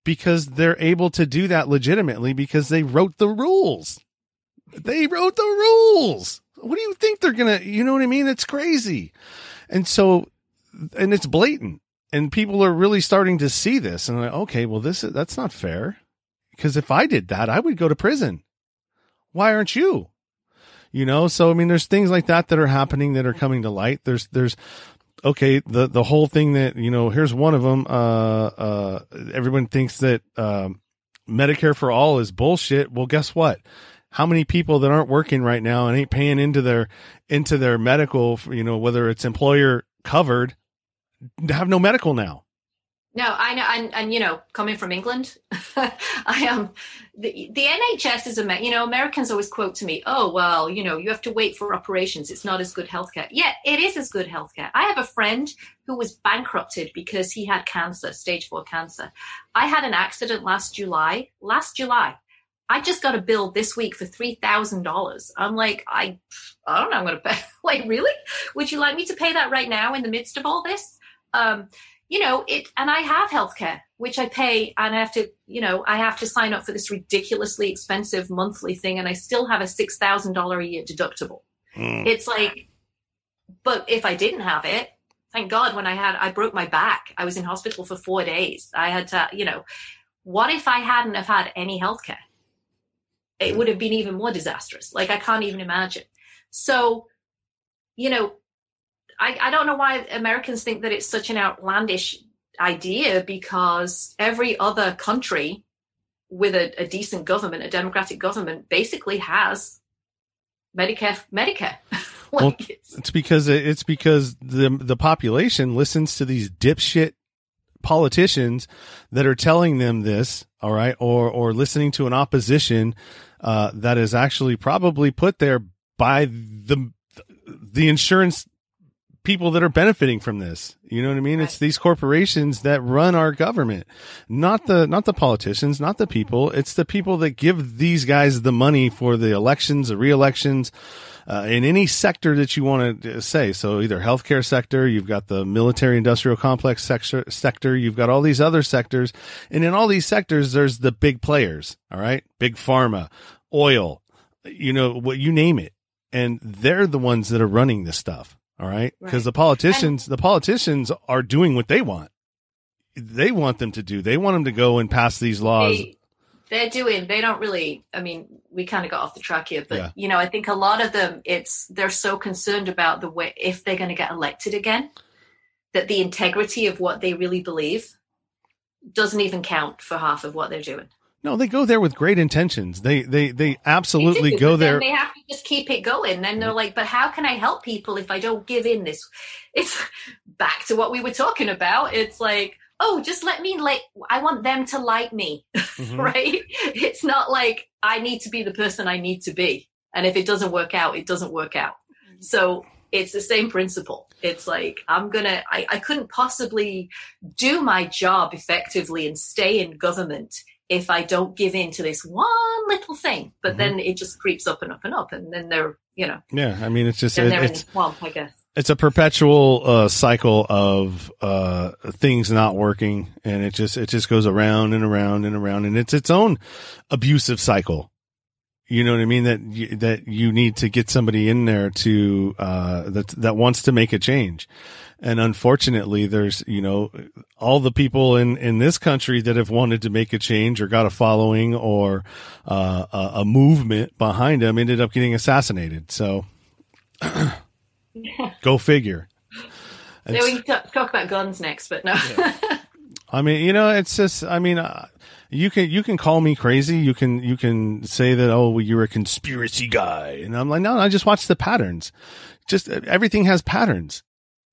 because they're able to do that legitimately because they wrote the rules. They wrote the rules what do you think they're gonna? You know what I mean? It's crazy, and so, and it's blatant, and people are really starting to see this, and like, okay, well, this is, that's not fair, because if I did that, I would go to prison. Why aren't you? You know, so I mean, there's things like that that are happening that are coming to light. There's there's okay the the whole thing that you know here's one of them uh uh everyone thinks that um medicare for all is bullshit well guess what how many people that aren't working right now and ain't paying into their into their medical, you know, whether it's employer covered, have no medical now. No, I know, and, and you know, coming from England, I am um, the the NHS is a you know Americans always quote to me, oh well, you know, you have to wait for operations. It's not as good healthcare. Yeah, it is as good healthcare. I have a friend who was bankrupted because he had cancer, stage four cancer. I had an accident last July. Last July, I just got a bill this week for three thousand dollars. I'm like, I, I don't know. I'm going to pay. like, really? Would you like me to pay that right now in the midst of all this? Um, you know, it. And I have healthcare, which I pay, and I have to, you know, I have to sign up for this ridiculously expensive monthly thing, and I still have a six thousand dollar a year deductible. Mm. It's like, but if I didn't have it, thank God, when I had, I broke my back. I was in hospital for four days. I had to, you know, what if I hadn't have had any healthcare? It would have been even more disastrous. Like I can't even imagine. So, you know, I, I don't know why Americans think that it's such an outlandish idea because every other country with a, a decent government, a democratic government, basically has Medicare. Medicare. like well, it's, it's because it's because the the population listens to these dipshit politicians that are telling them this, all right, or or listening to an opposition uh, that is actually probably put there by the the insurance people that are benefiting from this. You know what I mean? Right. It's these corporations that run our government, not the not the politicians, not the people. It's the people that give these guys the money for the elections, the re-elections, uh, in any sector that you want to say. So either healthcare sector, you've got the military industrial complex sector, sector, you've got all these other sectors. And in all these sectors, there's the big players. All right. Big pharma, oil, you know, what you name it. And they're the ones that are running this stuff. All right. Because right. the politicians, and- the politicians are doing what they want. They want them to do. They want them to go and pass these laws. They- they're doing they don't really i mean we kind of got off the track here but yeah. you know i think a lot of them it's they're so concerned about the way if they're going to get elected again that the integrity of what they really believe doesn't even count for half of what they're doing. No, they go there with great intentions. They they they absolutely They do, go there. They have to just keep it going. Then they're like, but how can I help people if I don't give in this? It's back to what we were talking about. It's like, oh, just let me like I want them to like me. Mhm. right? It's not like I need to be the person I need to be. And if it doesn't work out, it doesn't work out. So it's the same principle. It's like, I'm going to, I couldn't possibly do my job effectively and stay in government if I don't give in to this one little thing. But Mhm. then it just creeps up and up and up. And then they're, you know, Yeah, I mean, it's just then it, it's the swamp, I guess. It's a perpetual uh, cycle of uh, things not working, and it just it just goes around and around and around, and it's its own abusive cycle. You know what I mean? That you, that you need to get somebody in there to uh, that that wants to make a change, and unfortunately, there's you know all the people in in this country that have wanted to make a change or got a following or uh, a, a movement behind them ended up getting assassinated. So. Go figure. Yeah, we can t- talk about guns next, but no. I mean, you know, it's just, I mean, uh, you can, you can call me crazy. You can, you can say that, oh, well, you're a conspiracy guy. And I'm like, no, I just watch the patterns. Just uh, everything has patterns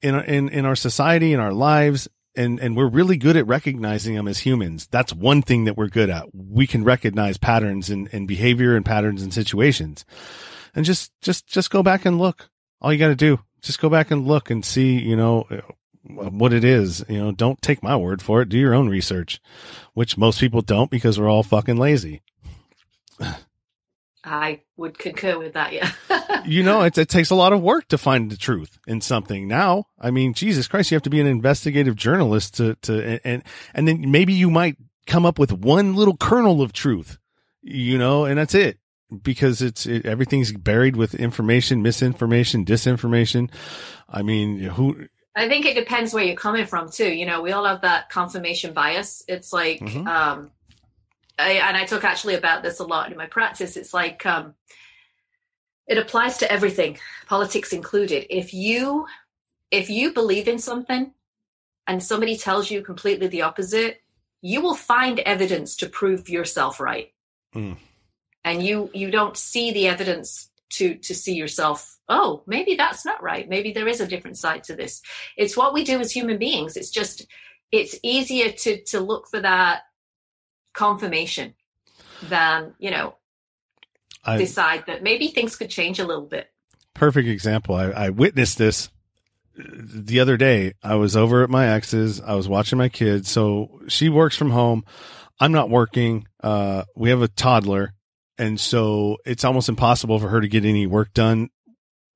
in, our- in, in our society, in our lives. And, and we're really good at recognizing them as humans. That's one thing that we're good at. We can recognize patterns in, in behavior and patterns in situations and just, just, just go back and look. All you got to do, just go back and look and see, you know, what it is. You know, don't take my word for it. Do your own research, which most people don't because we're all fucking lazy. I would concur with that, yeah. You know, it, it takes a lot of work to find the truth in something. Now, I mean, Jesus Christ, you have to be an investigative journalist to, to, and, and then maybe you might come up with one little kernel of truth, you know, and that's it because it's, it, everything's buried with information, misinformation, disinformation. I mean, who, I think it depends where you're coming from too. You know, we all have that confirmation bias. It's like, Mhm. um, I, and I talk actually about this a lot in my practice. It's like, um, it applies to everything, politics included. If you, if you believe in something and somebody tells you completely the opposite, you will find evidence to prove yourself right. Mm. And you, you don't see the evidence to, to see yourself, oh, maybe that's not right. Maybe there is a different side to this it's what we do as human beings it's just it's easier to to look for that confirmation than you know I, decide that maybe things could change a little bit perfect example. I, I witnessed this the other day. I was over at my ex's. I was watching my kids. So she works from home. I'm not working. Uh, we have a toddler. And so it's almost impossible for her to get any work done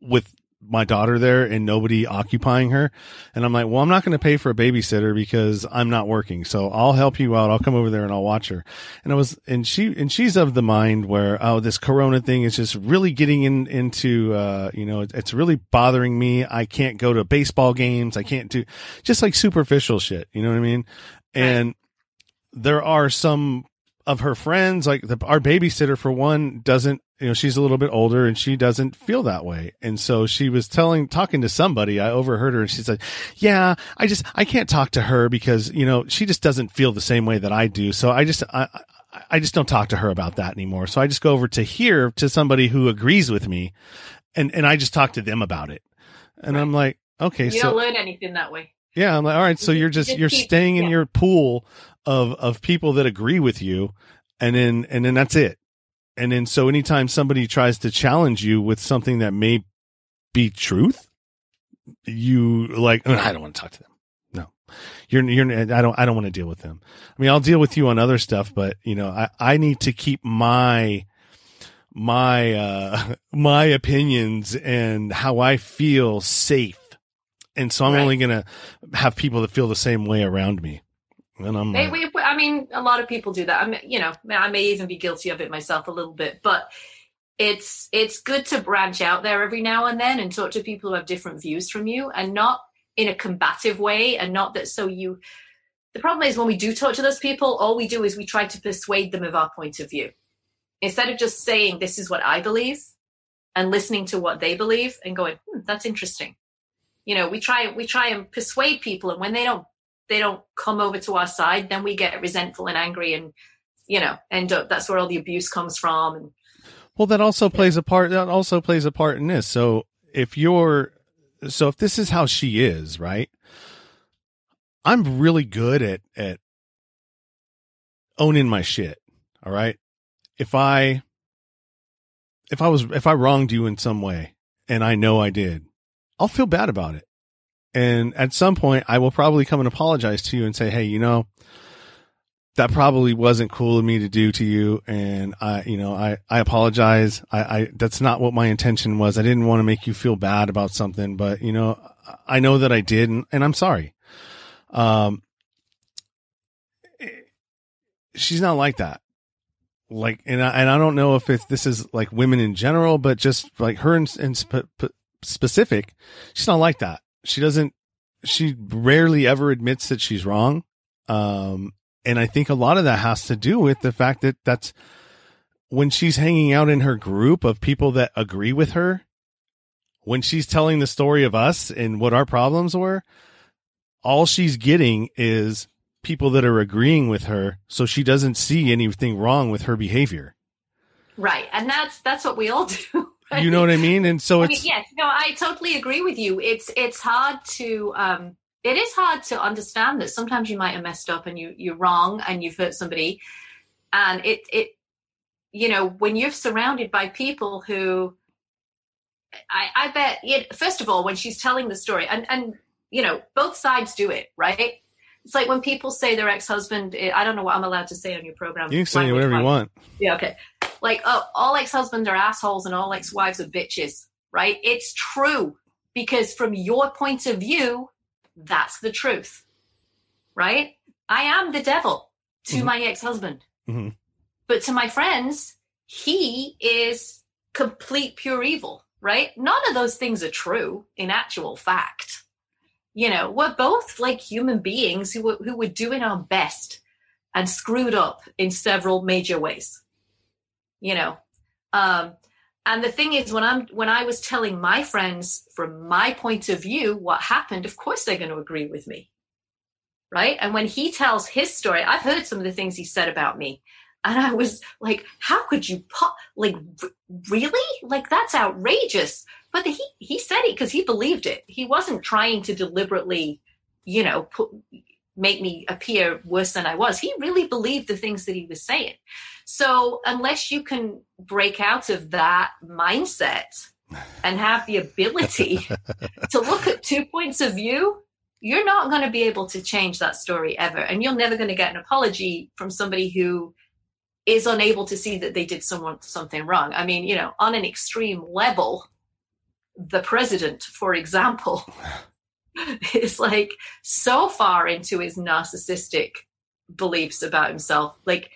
with my daughter there and nobody occupying her. And I'm like, well, I'm not going to pay for a babysitter because I'm not working. So I'll help you out. I'll come over there and I'll watch her. And I was, and she, and she's of the mind where, oh, this Corona thing is just really getting in, into, uh, you know, it's really bothering me. I can't go to baseball games. I can't do just like superficial shit. You know what I mean? And there are some of her friends, like the, our babysitter for one doesn't, you know, she's a little bit older and she doesn't feel that way. And so she was telling, talking to somebody, I overheard her and she said, yeah, I just, I can't talk to her because, you know, she just doesn't feel the same way that I do. So I just, I, I- just don't talk to her about that anymore. So I just go over to here to somebody who agrees with me and, and I just talk to them about it. And I'm like, okay, so you so don't learn anything that way yeah, I'm like, all right, so You you're just- just you you're staying in your pool of of people that agree with you, and then and then that's it. And then so anytime somebody tries to challenge you with something that may be truth, you like "Ugh, I don't want to talk to them. No, you're you're I don't I don't want to deal with them. I mean, I'll deal with you on other stuff, but you know, I I need to keep my my uh my opinions and how I feel safe. And so I'm Right. only going to have people that feel the same way around me. And I'm like, we, I mean, a lot of people do that. I mean, you know, I may even be guilty of it myself a little bit, but it's it's good to branch out there every now and then and talk to people who have different views from you, and not in a combative way, and not that so you. The problem is when we do talk to those people, all we do is we try to persuade them of our point of view, instead of just saying this is what I believe, and listening to what they believe and going, hmm, that's interesting. You know we try we try and persuade people and when they don't they don't come over to our side then we get resentful and angry and you know end up that's where all the abuse comes from and well that also plays a part that also plays a part in this. So if you're so if this is how she is right? I'm really good at at owning my shit all right? If i if i was if i wronged you in some way and i know i did i'll feel bad about it. And at some point i will probably come and apologize to you and say hey you know that probably wasn't cool of me to do to you. And i you know i i apologize. I i that's not what my intention was. I didn't want to make you feel bad about something but you know i know that i did and, and i'm sorry. Um she's not like that. Like and I, and I don't know if it's this is like women in general but just like her in spe- specific she's not like that she doesn't she rarely ever admits that she's wrong um and I think a lot of that has to do with the fact that that's when she's hanging out in her group of people that agree with her, when she's telling the story of us and what our problems were, all she's getting is people that are agreeing with her. So she doesn't see anything wrong with her behavior. Right. And that's, that's what we all do. You know what I mean? And so it's, I mean, yes, no, I totally agree with you. It's, it's hard to, um, it is hard to understand that sometimes you might have messed up and you you're wrong and you've hurt somebody. And it it you know when you're surrounded by people who i i bet it, first of all when she's telling the story and and you know both sides do it right? It's like when people say their ex-husband i don't know what i'm allowed to say on your program. You can say whatever you want. Yeah okay like oh all ex-husbands are assholes and all ex-wives are bitches right it's true because from your point of view that's the truth. Right? I am the devil to mm-hmm. my ex husband. Mm-hmm. But to my friends, he is complete pure evil, right? None of those things are true in actual fact. You know, we're both like human beings who were, who were doing our best and screwed up in several major ways. You know, um, and the thing is when i'm when i was telling my friends from my point of view what happened of course they're going to agree with me. Right? And when he tells his story i've heard some of the things he said about me. And i was like how could you pop like r- really? Like that's outrageous. But the, he he said it because he believed it. He wasn't trying to deliberately you know put make me appear worse than I was. He really believed the things that he was saying. So unless you can break out of that mindset and have the ability to look at two points of view, you're not going to be able to change that story ever. And you're never going to get an apology from somebody who is unable to see that they did someone something wrong. I mean, you know, on an extreme level, the president, for example, is like so far into his narcissistic beliefs about himself. Like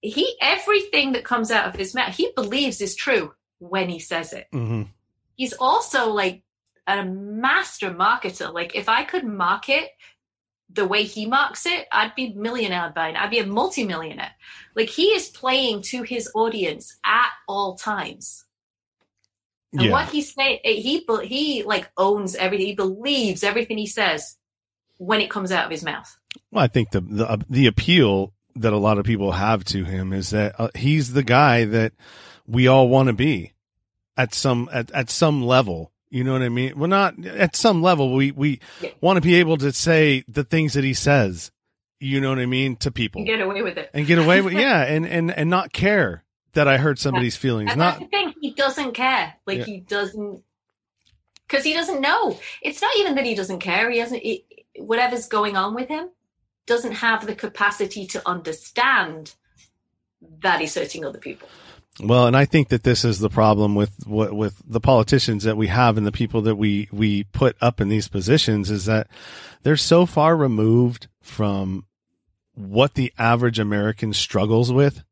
he, everything that comes out of his mouth, he believes is true when he says it. Mm-hmm. He's also like a master marketer. Like if I could market the way he marks it, I'd be a millionaire by now. I'd be a multimillionaire. Like he is playing to his audience at all times. And yeah. what he say, he he like owns everything. He believes everything he says when it comes out of his mouth. Well, I think the the, uh, the appeal that a lot of people have to him is that uh, he's the guy that we all want to be at some at, at some level. You know what I mean? Well, not at some level. We we yeah. want to be able to say the things that he says. You know what I mean to people. And get away with it. And get away with yeah, and and and not care that I hurt somebody's feelings. And not the thing. He doesn't care. Like yeah. he doesn't because he doesn't know. It's not even that he doesn't care. He hasn't. It, whatever's going on with him doesn't have the capacity to understand that he's hurting other people. Well, and I think that this is the problem with what with the politicians that we have and the people that we we put up in these positions is that they're so far removed from what the average American struggles with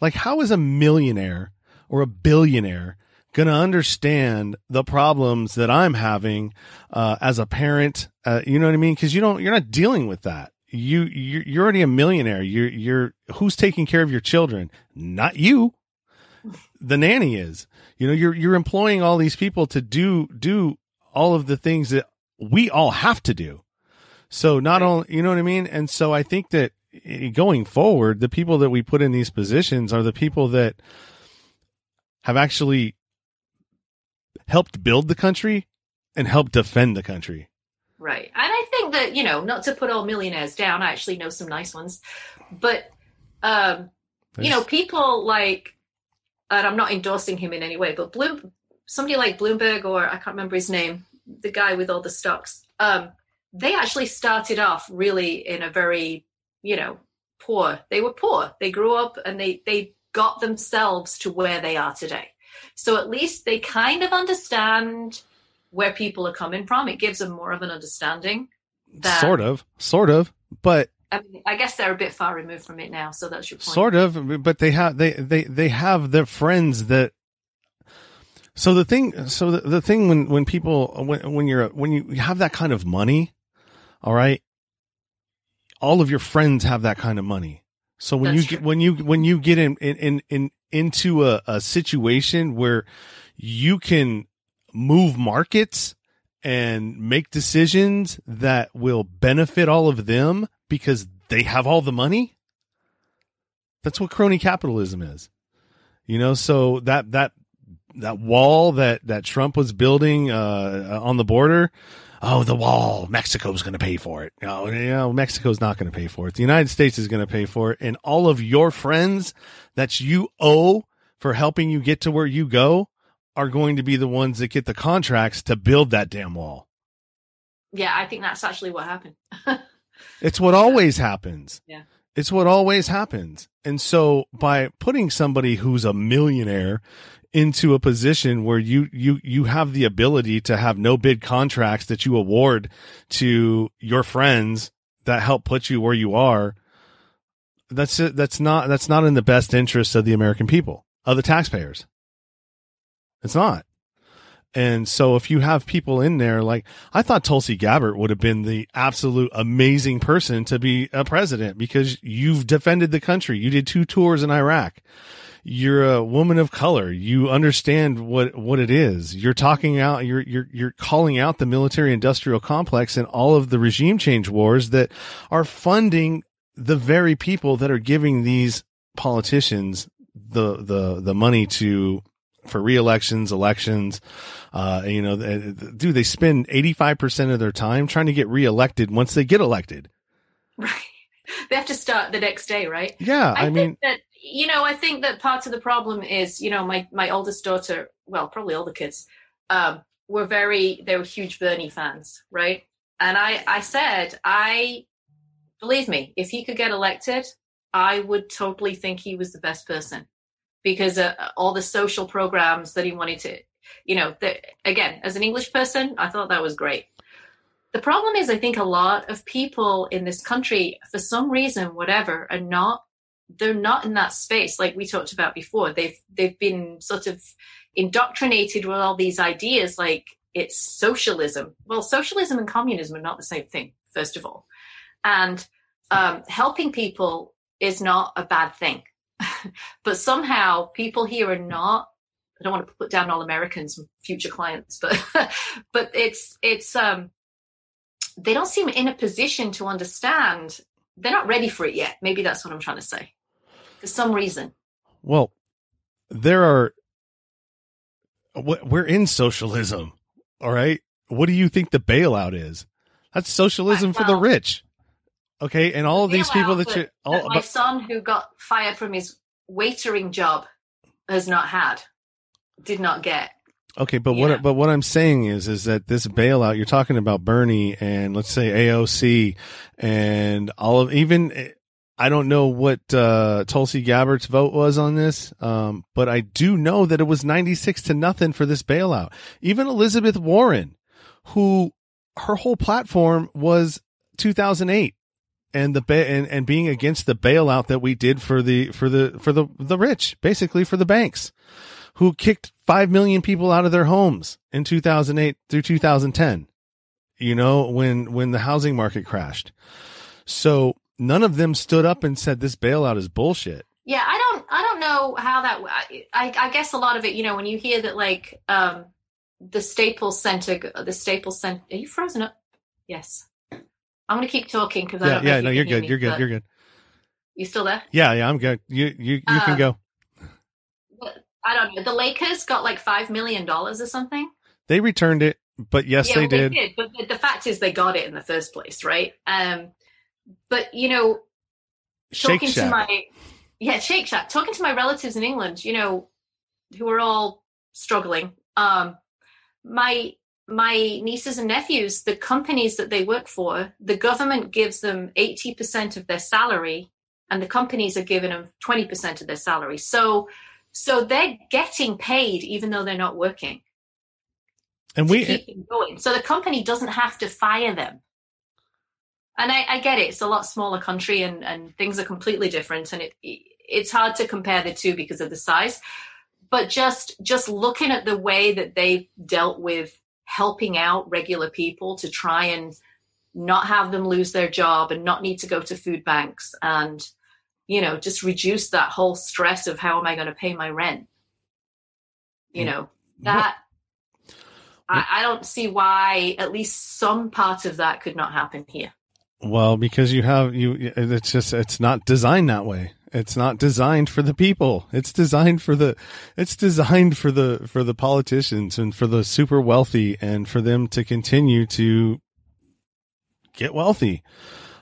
like, how is a millionaire or a billionaire going to understand the problems that I'm having uh, as a parent? Uh, you know what I mean? Because you don't, you're not dealing with that. You you're, you're already a millionaire. You're you're who's taking care of your children? Not you. The nanny is. You know, you're you're employing all these people to do do all of the things that we all have to do. So not only, you know what I mean? And so I think that going forward, the people that we put in these positions are the people that have actually helped build the country and helped defend the country. Right. And I think that, you know, not to put all millionaires down, I actually know some nice ones, but, um, you know, people like, and I'm not endorsing him in any way, but Bloom, somebody like Bloomberg or I can't remember his name, the guy with all the stocks, um, they actually started off really in a very, you know, poor. They were poor. They grew up and they they got themselves to where they are today. So at least they kind of understand where people are coming from. It gives them more of an understanding. That, sort of, sort of, but I, mean, I guess they're a bit far removed from it now. So that's your point. Sort of, but they have they they they have their friends that so the thing, so the, the thing when, when people, when, when you're, when you have that kind of money, all right, all of your friends have that kind of money. So when That's you get, when you, when you get in, in, in, into a, a situation where you can move markets and make decisions that will benefit all of them because they have all the money. That's what crony capitalism is. You know, so that, that, that wall that that Trump was building uh, on the border. Oh, the wall. Mexico's going to pay for it. No, you know, Mexico's not going to pay for it. The United States is going to pay for it. And all of your friends that you owe for helping you get to where you go are going to be the ones that get the contracts to build that damn wall. Yeah, I think that's actually what happened. it's what always happens. Yeah. It's what always happens. And so by putting somebody who's a millionaire into a position where you you you have the ability to have no bid contracts that you award to your friends that help put you where you are. That's it. That's not that's not in the best interest of the american people of the taxpayers. It's not. And so if you have people in there like I thought Tulsi Gabbard would have been the absolute amazing person to be a president because you've defended the country. You did two tours in Iraq you're a woman of color. You understand what, what it is. You're talking out, you're, you're, you're calling out the military industrial complex and all of the regime change wars that are funding the very people that are giving these politicians the, the, the money to, for re-elections, elections, uh, you know, do they spend 85% of their time trying to get re-elected once they get elected. Right. They have to start the next day, right? Yeah. I, I mean, that you know, I think that part of the problem is, you know, my my oldest daughter, well, probably all the kids, um, were very they were huge Bernie fans, right? And I I said, I believe me, if he could get elected, I would totally think he was the best person because uh, all the social programs that he wanted to, you know, the, again, as an English person, I thought that was great. The problem is, I think a lot of people in this country, for some reason, whatever, are not they're not in that space like we talked about before. They've they've been sort of indoctrinated with all these ideas like it's socialism. Well socialism and communism are not the same thing first of all. And um, helping people is not a bad thing. But somehow people here are not i don't want to put down all americans future clients but but it's it's um they don't seem in a position to understand. They're not ready for it yet. Maybe that's what i'm trying to say for some reason. Well, there are. We're in socialism, all right. What do you think the bailout is? That's socialism well, for the rich. Okay, and all of these people that you, all, that my but, son who got fired from his waitering job has not had, did not get. Okay, but yeah. what but what I'm saying is is that this bailout you're talking about Bernie and let's say AOC and all of even I don't know what uh, Tulsi Gabbard's vote was on this, um, but I do know that it was 96 to nothing for this bailout. Even Elizabeth Warren, who her whole platform was 2008 and the ba- and, and being against the bailout that we did for the for the for the the rich, basically for the banks, who kicked five million people out of their homes in 2008 through 2010. You know when when the housing market crashed. So none of them stood up and said this bailout is bullshit. Yeah, I don't, I don't know how that. I, I guess a lot of it, you know, when you hear that, like, um, the Staples Center, the Staples Center. Are you frozen up? Yes. I'm going to keep talking because I Yeah, yeah, no, you you're good. me, You're good. You're good. You still there? Yeah, yeah, I'm good. You you you can Uh, go. I don't know. The Lakers got like five million dollars or something. They returned it, but yes, yeah, they well, did. did. But the, the fact is, they got it in the first place, right? Um, but you know, Shake talking to my yeah shake shack talking to my relatives in england you know who are all struggling um my my nieces and nephews the companies that they work for the government gives them 80% of their salary and the companies are giving them 20% of their salary so so they're getting paid even though they're not working and we keep going. So the company doesn't have to fire them. And I, I get it; it's a lot smaller country, and and things are completely different, and it it's hard to compare the two because of the size. But just just looking at the way that they've dealt with helping out regular people to try and not have them lose their job and not need to go to food banks and you know just reduce that whole stress of how am I going to pay my rent. You know that I, I don't see why at least some part of that could not happen here. Well, because you have you it's just it's not designed that way. It's not designed for the people. It's designed for the it's designed for the for the politicians and for the super wealthy and for them to continue to get wealthy.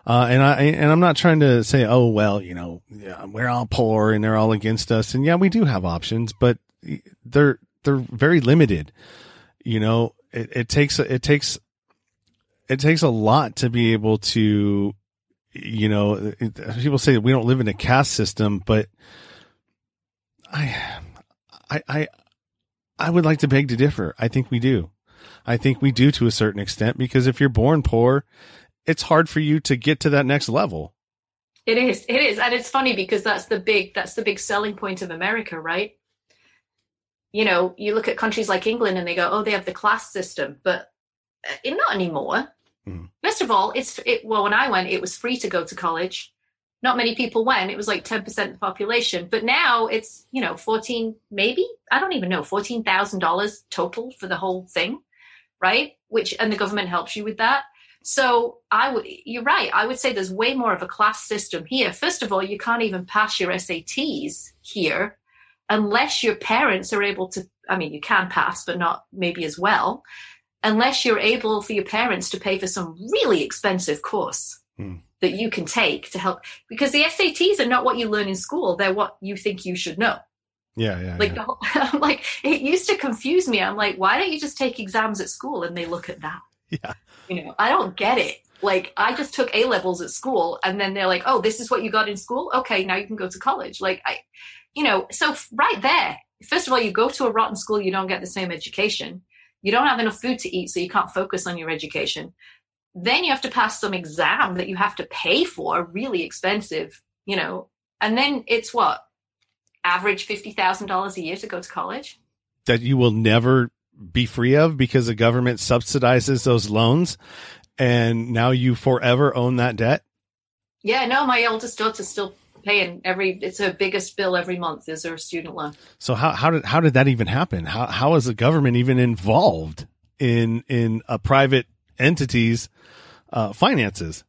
Uh, and I and I'm not trying to say, oh well, you know, we're all poor and they're all against us. And yeah, we do have options, but they're they're very limited. You know, it, it takes it takes it takes a lot to be able to, you know, people say we don't live in a caste system, but I, I, I, I would like to beg to differ. I think we do. I think we do to a certain extent because if you're born poor, it's hard for you to get to that next level. It is, it is, and it's funny because that's the big that's the big selling point of America, right? You know, you look at countries like England and they go, "Oh, they have the class system," but uh, not anymore. Mhm. First of all, it's it, well, when I went, it was free to go to college. Not many people went. It was like ten percent of the population, but now it's you know fourteen, maybe I don't even know fourteen thousand dollars total for the whole thing, right? Which and the government helps you with that. So I would, you're right. I would say there's way more of a class system here. First of all, you can't even pass your SATs here unless your parents are able to. I mean, you can pass, but not maybe as well, unless you're able for your parents to pay for some really expensive course Hmm. that you can take to help. Because the SATs are not what you learn in school; they're what you think you should know. Yeah, yeah. Like, yeah. the whole, I'm like, it used to confuse me. I'm like, why don't you just take exams at school and they look at that? Yeah. You know, I don't get it. Like, I just took A levels at school and then they're like, oh, this is what you got in school? Okay, now you can go to college. Like, I, you know, so right there, first of all, you go to a rotten school, you don't get the same education. You don't have enough food to eat, so you can't focus on your education. Then you have to pass some exam that you have to pay for, really expensive, you know, and then it's what? Average $50,000 a year to go to college? that you will never be free of because the government subsidizes those loans and now you forever own that debt. Yeah, no, my oldest daughter's still paying every, it's her biggest bill every month is her student loan. So how how did how did that even happen? How how is the government even involved in in a private entity's uh, finances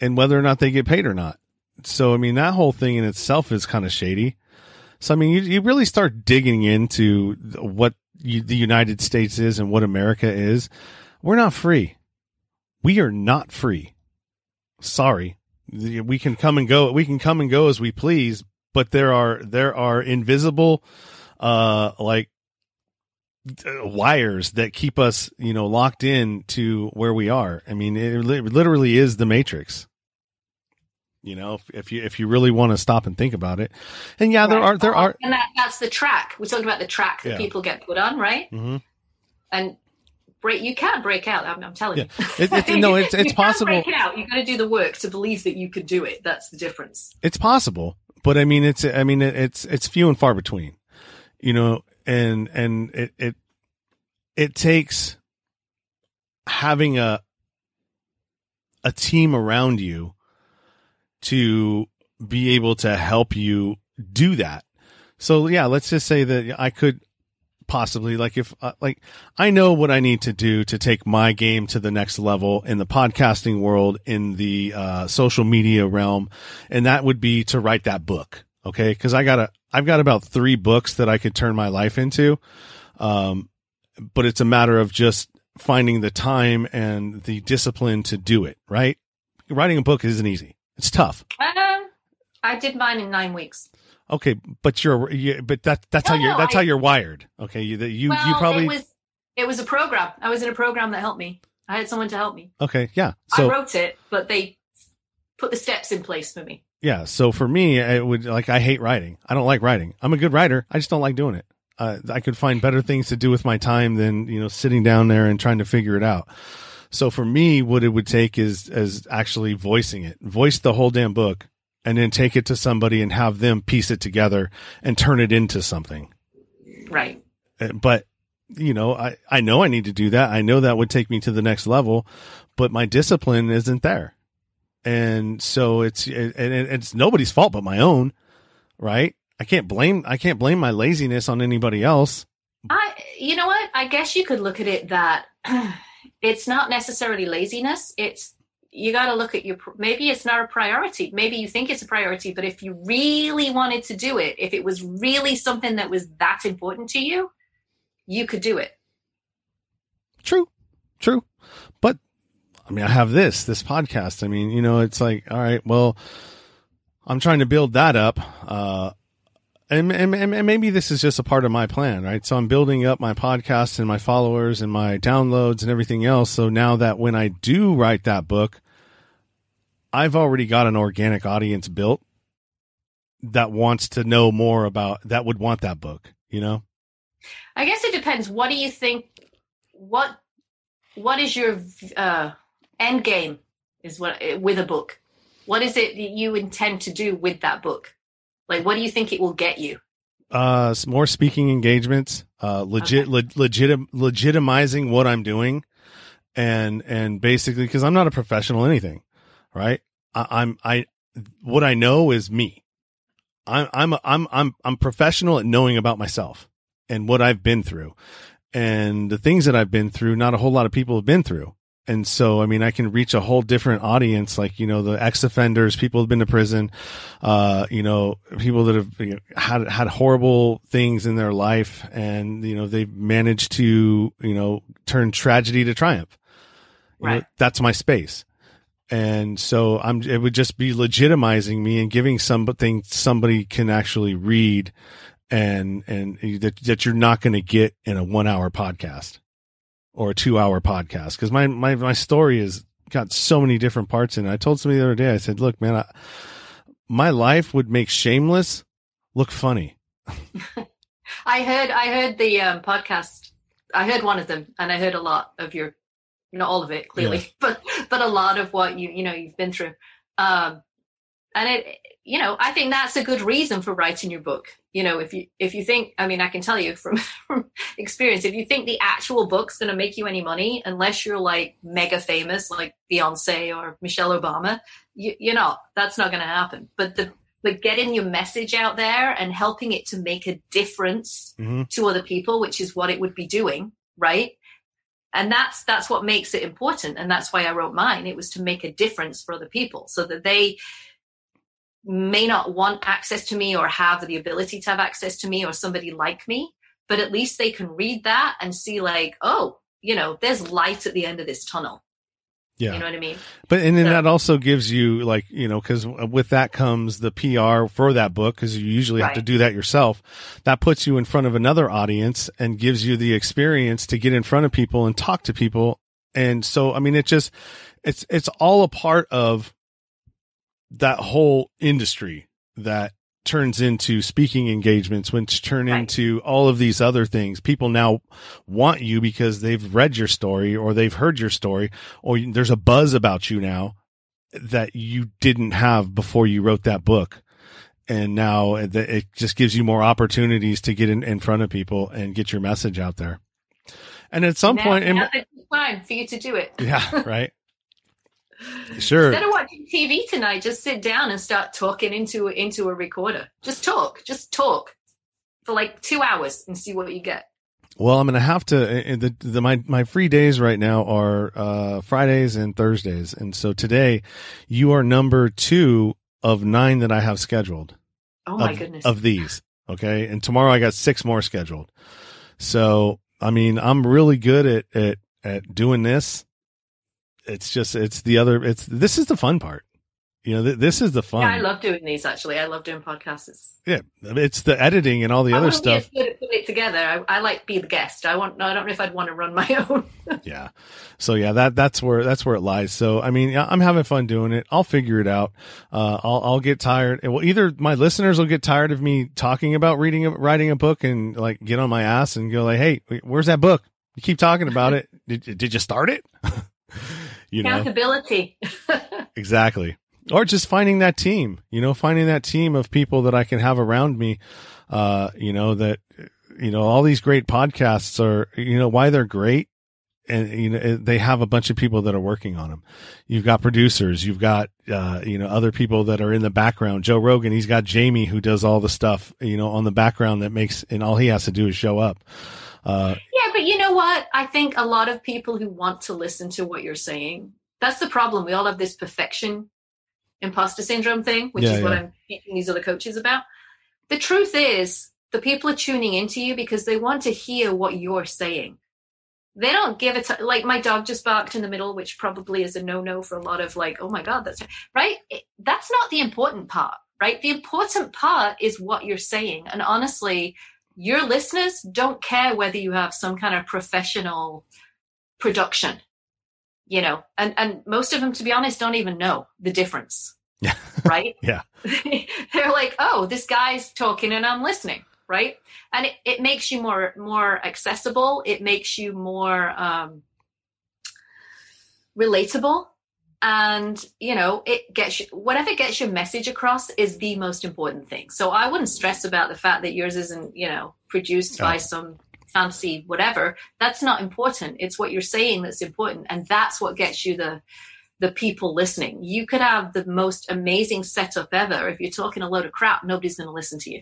and whether or not they get paid or not? So I mean that whole thing in itself is kind of shady. So I mean you you really start digging into what you, the United States is and what America is. We're not free. We are not free. Sorry. We can come and go. We can come and go as we please, but there are there are invisible uh like wires that keep us you know locked in to where we are i mean it literally is the matrix you know if, if you if you really want to stop and think about it and yeah there are there are And that, that's the track. we talked about the track that Yeah. people get put on, right? Mhm. And break, you can't break out. I'm, I'm telling Yeah. you. It- it- no, it's- You it's possible. Break out. You've got to do the work to believe that you could do it. That's the difference. it's possible but i mean it's i mean it's it's few and far between you know and and it it it takes having a a team around you to be able to help you do that so yeah let's just say that i could possibly like if uh, like I know what I need to do to take my game to the next level in the podcasting world in the uh, social media realm and that would be to write that book okay? Cuz I got a I've got about 3 books that I could turn my life into um but it's a matter of just finding the time and the discipline to do it right? Writing a book isn't easy. It's tough. Um, I did mine in nine weeks. Okay but you're you, but that that's No, how you're no, that's I- how you're wired okay you that you well, you probably it was it was a program. I was in a program that helped me. I had someone to help me. okay yeah I wrote it, but they put the steps in place for me. Yeah. So for me, it would like I hate writing. I don't like writing. I'm a good writer. I just don't like doing it. Uh, I could find better things to do with my time than you know sitting down there and trying to figure it out. So for me, what it would take is is actually voicing it, voice the whole damn book, and then take it to somebody and have them piece it together and turn it into something. Right. Uh, But you know, I I know I need to do that. I know that would take me to the next level, but my discipline isn't there, and so it's it, and it- it's nobody's fault but my own, right? I can't blame I can't blame my laziness on anybody else. I, you know what? I guess you could look at it that it's not necessarily laziness. It's you got to look at your. Maybe it's not a priority. Maybe you think it's a priority, but if you really wanted to do it, if it was really something that was that important to you, you could do it. True, true, but I mean, I have this this podcast. I mean, you know, it's like all right, well, I'm trying to build that up. Uh, and, and, and maybe this is just a part of my plan, right? So I'm building up my podcast and my followers and my downloads and everything else. So now that when I do write that book, I've already got an organic audience built that wants to know more about that would want that book, you know? I guess it depends. What do you think? What What is your uh, end game? Is what with a book? What is it that you intend to do with that book? Like, what do you think it will get you? uh more speaking engagements uh legit Okay. le- legitim legitimizing what i'm doing and and basically because i'm not a professional anything right I, i'm i what i know is me i'm i'm i'm i'm i'm professional at knowing about myself and what i've been through and the things that i've been through not a whole lot of people have been through and so i mean i can reach a whole different audience like you know the ex-offenders people who've been to prison uh, you know, people that have you know, had had horrible things in their life, and you know they've managed to you know turn tragedy to triumph. You know, Right. that's my space, and so I'm. It would just be legitimizing me and giving something somebody can actually read, and and that that you're not going to get in a one hour podcast or a two hour podcast because my my my story has got so many different parts in it. I told somebody the other day. I said, "Look, man." I, my life would make shameless look funny. I heard I heard the um, podcast. I heard one of them, and I heard a lot of your, not all of it clearly, but but a lot of what you you know you've been through. Um, and it you know I think that's a good reason for writing your book. You know, if you if you think, I mean, I can tell you from from experience, if you think the actual book's going to make you any money, unless you're like mega famous, like Beyonce or Michelle Obama, you, you're not. That's not going to happen. But the but getting your message out there and helping it to make a difference Mm-hmm. to other people, which is what it would be doing, right? And that's that's what makes it important, and that's why I wrote mine. It was to make a difference for other people, so that they may not want access to me or have the ability to have access to me or somebody like me, but at least they can read that and see, like, oh, you know, there's light at the end of this tunnel. Yeah. You know what I mean? But and then So- that also gives you like you know because with that comes the PR for that book because you usually have to do that yourself. That puts you in front of another audience and gives you the experience to get in front of people and talk to people. And so I mean it just it's it's all a part of that whole industry that turns into speaking engagements, which turn Right. into all of these other things. People now want you because they've read your story or they've heard your story or there's a buzz about you now that you didn't have before you wrote that book. And now it just gives you more opportunities to get in, in front of people and get your message out there. And at some Now- point, in, a good time for you to do it. yeah, right. Sure. Instead of watching TV tonight, just sit down and start talking into into a recorder. Just talk, just talk for like two hours and see what you get. Well, I'm going to have to. The, the my my free days right now are uh, Fridays and Thursdays, and so today you are number two of nine that I have scheduled. Oh my of, goodness! Of these, okay, and tomorrow I got six more scheduled. So I mean, I'm really good at at at doing this. It's just it's the other. It's this is the fun part. You know, th- this is the fun. Yeah, I love doing these. Actually, I love doing podcasts. It's, yeah, it's the editing and all the I other won't be as stuff. good at it together. I, I like be the guest. I want. I don't know if I'd want to run my own. yeah. So yeah, that that's where that's where it lies. So I mean, I'm having fun doing it. I'll figure it out. Uh, I'll I'll get tired. Well, either my listeners will get tired of me talking about reading writing a book and like get on my ass and go like, hey, where's that book? You keep talking about it. Did did you start it? you know Accountability. exactly. Or just finding that team. You know, finding that team of people that I can have around me. Uh, you know that you know all these great podcasts are you know why they're great and you know they have a bunch of people that are working on them. You've got producers, you've got uh, you know other people that are in the background. Joe Rogan, he's got Jamie who does all the stuff you know on the background that makes, and all he has to do is show up. Uh, yeah, but you know what? I think a lot of people who want to listen to what you're saying. That's the problem. We all have this perfection imposter syndrome thing, which Yeah, is what yeah. I'm teaching these other coaches about. The truth is, the people are tuning into you because they want to hear what you're saying. They don't give it like my dog just barked in the middle, which probably is a no no for a lot of like, oh my God, that's right. It- that's not the important part, right? The important part is what you're saying. And honestly, your listeners don't care whether you have some kind of professional production, you know, and, and most of them, to be honest, don't even know the difference, Yeah. right? Yeah. They're like, oh, this guy's talking and I'm listening, right? And it, it makes you more more accessible. It makes you more um, relatable, and you know, it gets you, whatever gets your message across is the most important thing. So I wouldn't stress about the fact that yours isn't, you know, produced by some fancy whatever. That's not important. It's what you're saying that's important, and that's what gets you the the people listening. You could have the most amazing setup ever. If you're talking a load of crap, nobody's going to listen to you.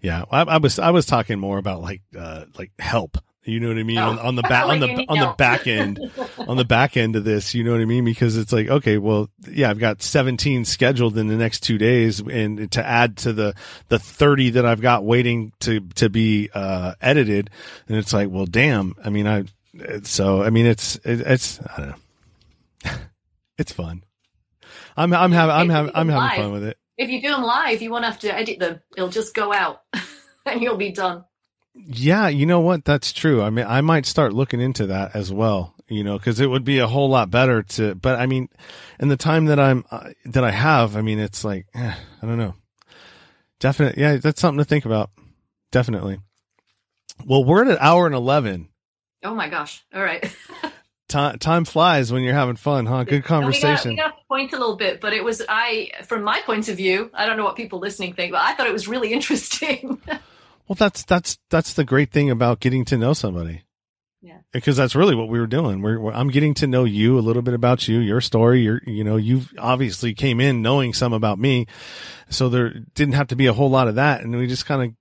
yeah, I, I was I was talking more about like uh like help. You know what I mean Oh. on, on the back Like on the on the back end on the back end of this. You know what I mean because it's like okay, well, yeah, I've got 17 scheduled in the next two days, and to add to the the 30 that I've got waiting to to be uh edited, and it's like, well, damn. I mean, I so I mean, it's it, it's I don't know, it's fun. I'm I'm having I'm having I'm having live. fun with it. If you do them live, you won't have to edit them. It'll just go out and you'll be done. Yeah, you know what? That's true. I mean, I might start looking into that as well. You know, because it would be a whole lot better to. But I mean, in the time that I'm uh, that I have, I mean, it's like eh, I don't know. Definitely, yeah, that's something to think about. Definitely. Well, we're at an hour and eleven. Oh my gosh. All right. Time time flies when you're having fun, huh? Good We got, conversation. we got point a little bit, but it was I, from my point of view, I don't know what people listening think, but I thought it was really interesting. Well, that's that's that's the great thing about getting to know somebody. Yeah. Because that's really what we were doing. We're, we're I'm getting to know you a little bit about you, your story. Your you know you've obviously came in knowing some about me, so there didn't have to be a whole lot of that, and we just kind of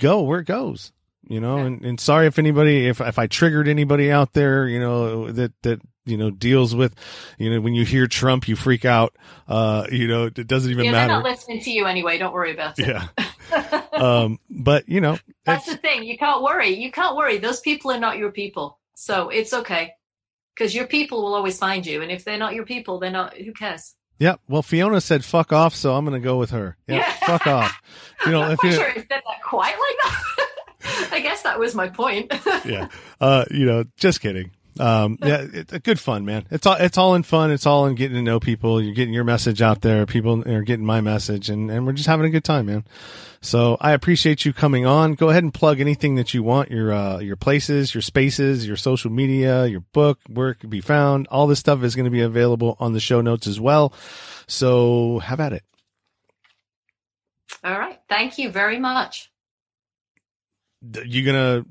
go where it goes. You know, Yeah. and, and sorry if anybody if if I triggered anybody out there, you know that that you know deals with, you know when you hear Trump you freak out. Uh, you know it doesn't even yeah, they're matter. not listening to you anyway. Don't worry about it. Yeah. um, but you know That's the thing. You can't worry. You can't worry. Those people are not your people. So it's okay. Because your people will always find you. And if they're not your people, they're not, who cares? Yeah, well, Fiona said "fuck off," so I'm going to go with her. Yeah, Yeah. fuck off. You know, if you, quite sure said that quite like that. I guess that was my point. yeah, uh, you know, just kidding. Um, yeah, it's a good fun, man. It's all, it's all in fun. It's all in getting to know people. You're getting your message out there. People are getting my message and, and we're just having a good time, man. So I appreciate you coming on. Go ahead and plug anything that you want, your, uh, your places, your spaces, your social media, your book, where it can be found. All this stuff is going to be available on the show notes as well. So have at it. All right. Thank you very much. You gonna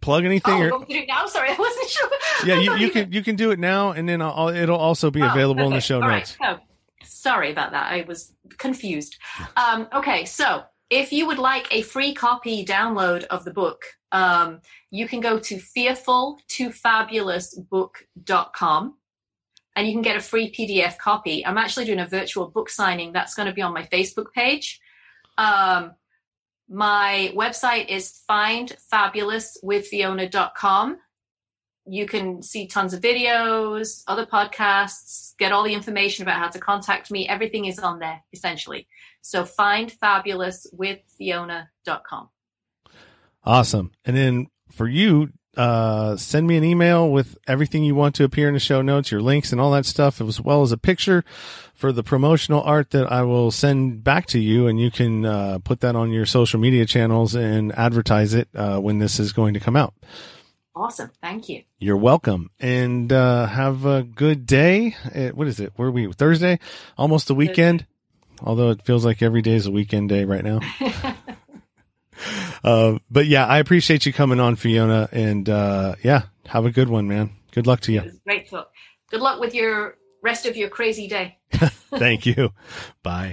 plug anything? Oh, or- now? Sorry, I wasn't sure. yeah, you, you can you can do it now, and then I'll, it'll also be Oh, available in the show All notes. right. Oh, sorry about that. I was confused. Um, okay, so if you would like a free copy download of the book, um, you can go to fearful2fabulousbook.com and you can get a free PDF copy. I'm actually doing a virtual book signing that's going to be on my Facebook page. Um, my website is findfabulouswithfiona.com. You can see tons of videos, other podcasts, get all the information about how to contact me. Everything is on there, essentially. So findfabulouswithfiona.com. Awesome. And then for you, uh, send me an email with everything you want to appear in the show notes, your links and all that stuff, as well as a picture for the promotional art that I will send back to you. And you can uh, put that on your social media channels and advertise it uh, when this is going to come out. Awesome. Thank you. You're welcome. And uh, have a good day. Uh, what is it? Where are we? Thursday? Almost the weekend. Although it feels like every day is a weekend day right now. uh, but yeah, I appreciate you coming on, Fiona. And uh, yeah, have a good one, man. Good luck to you. Great talk. Good luck with your rest of your crazy day. Thank you. Bye.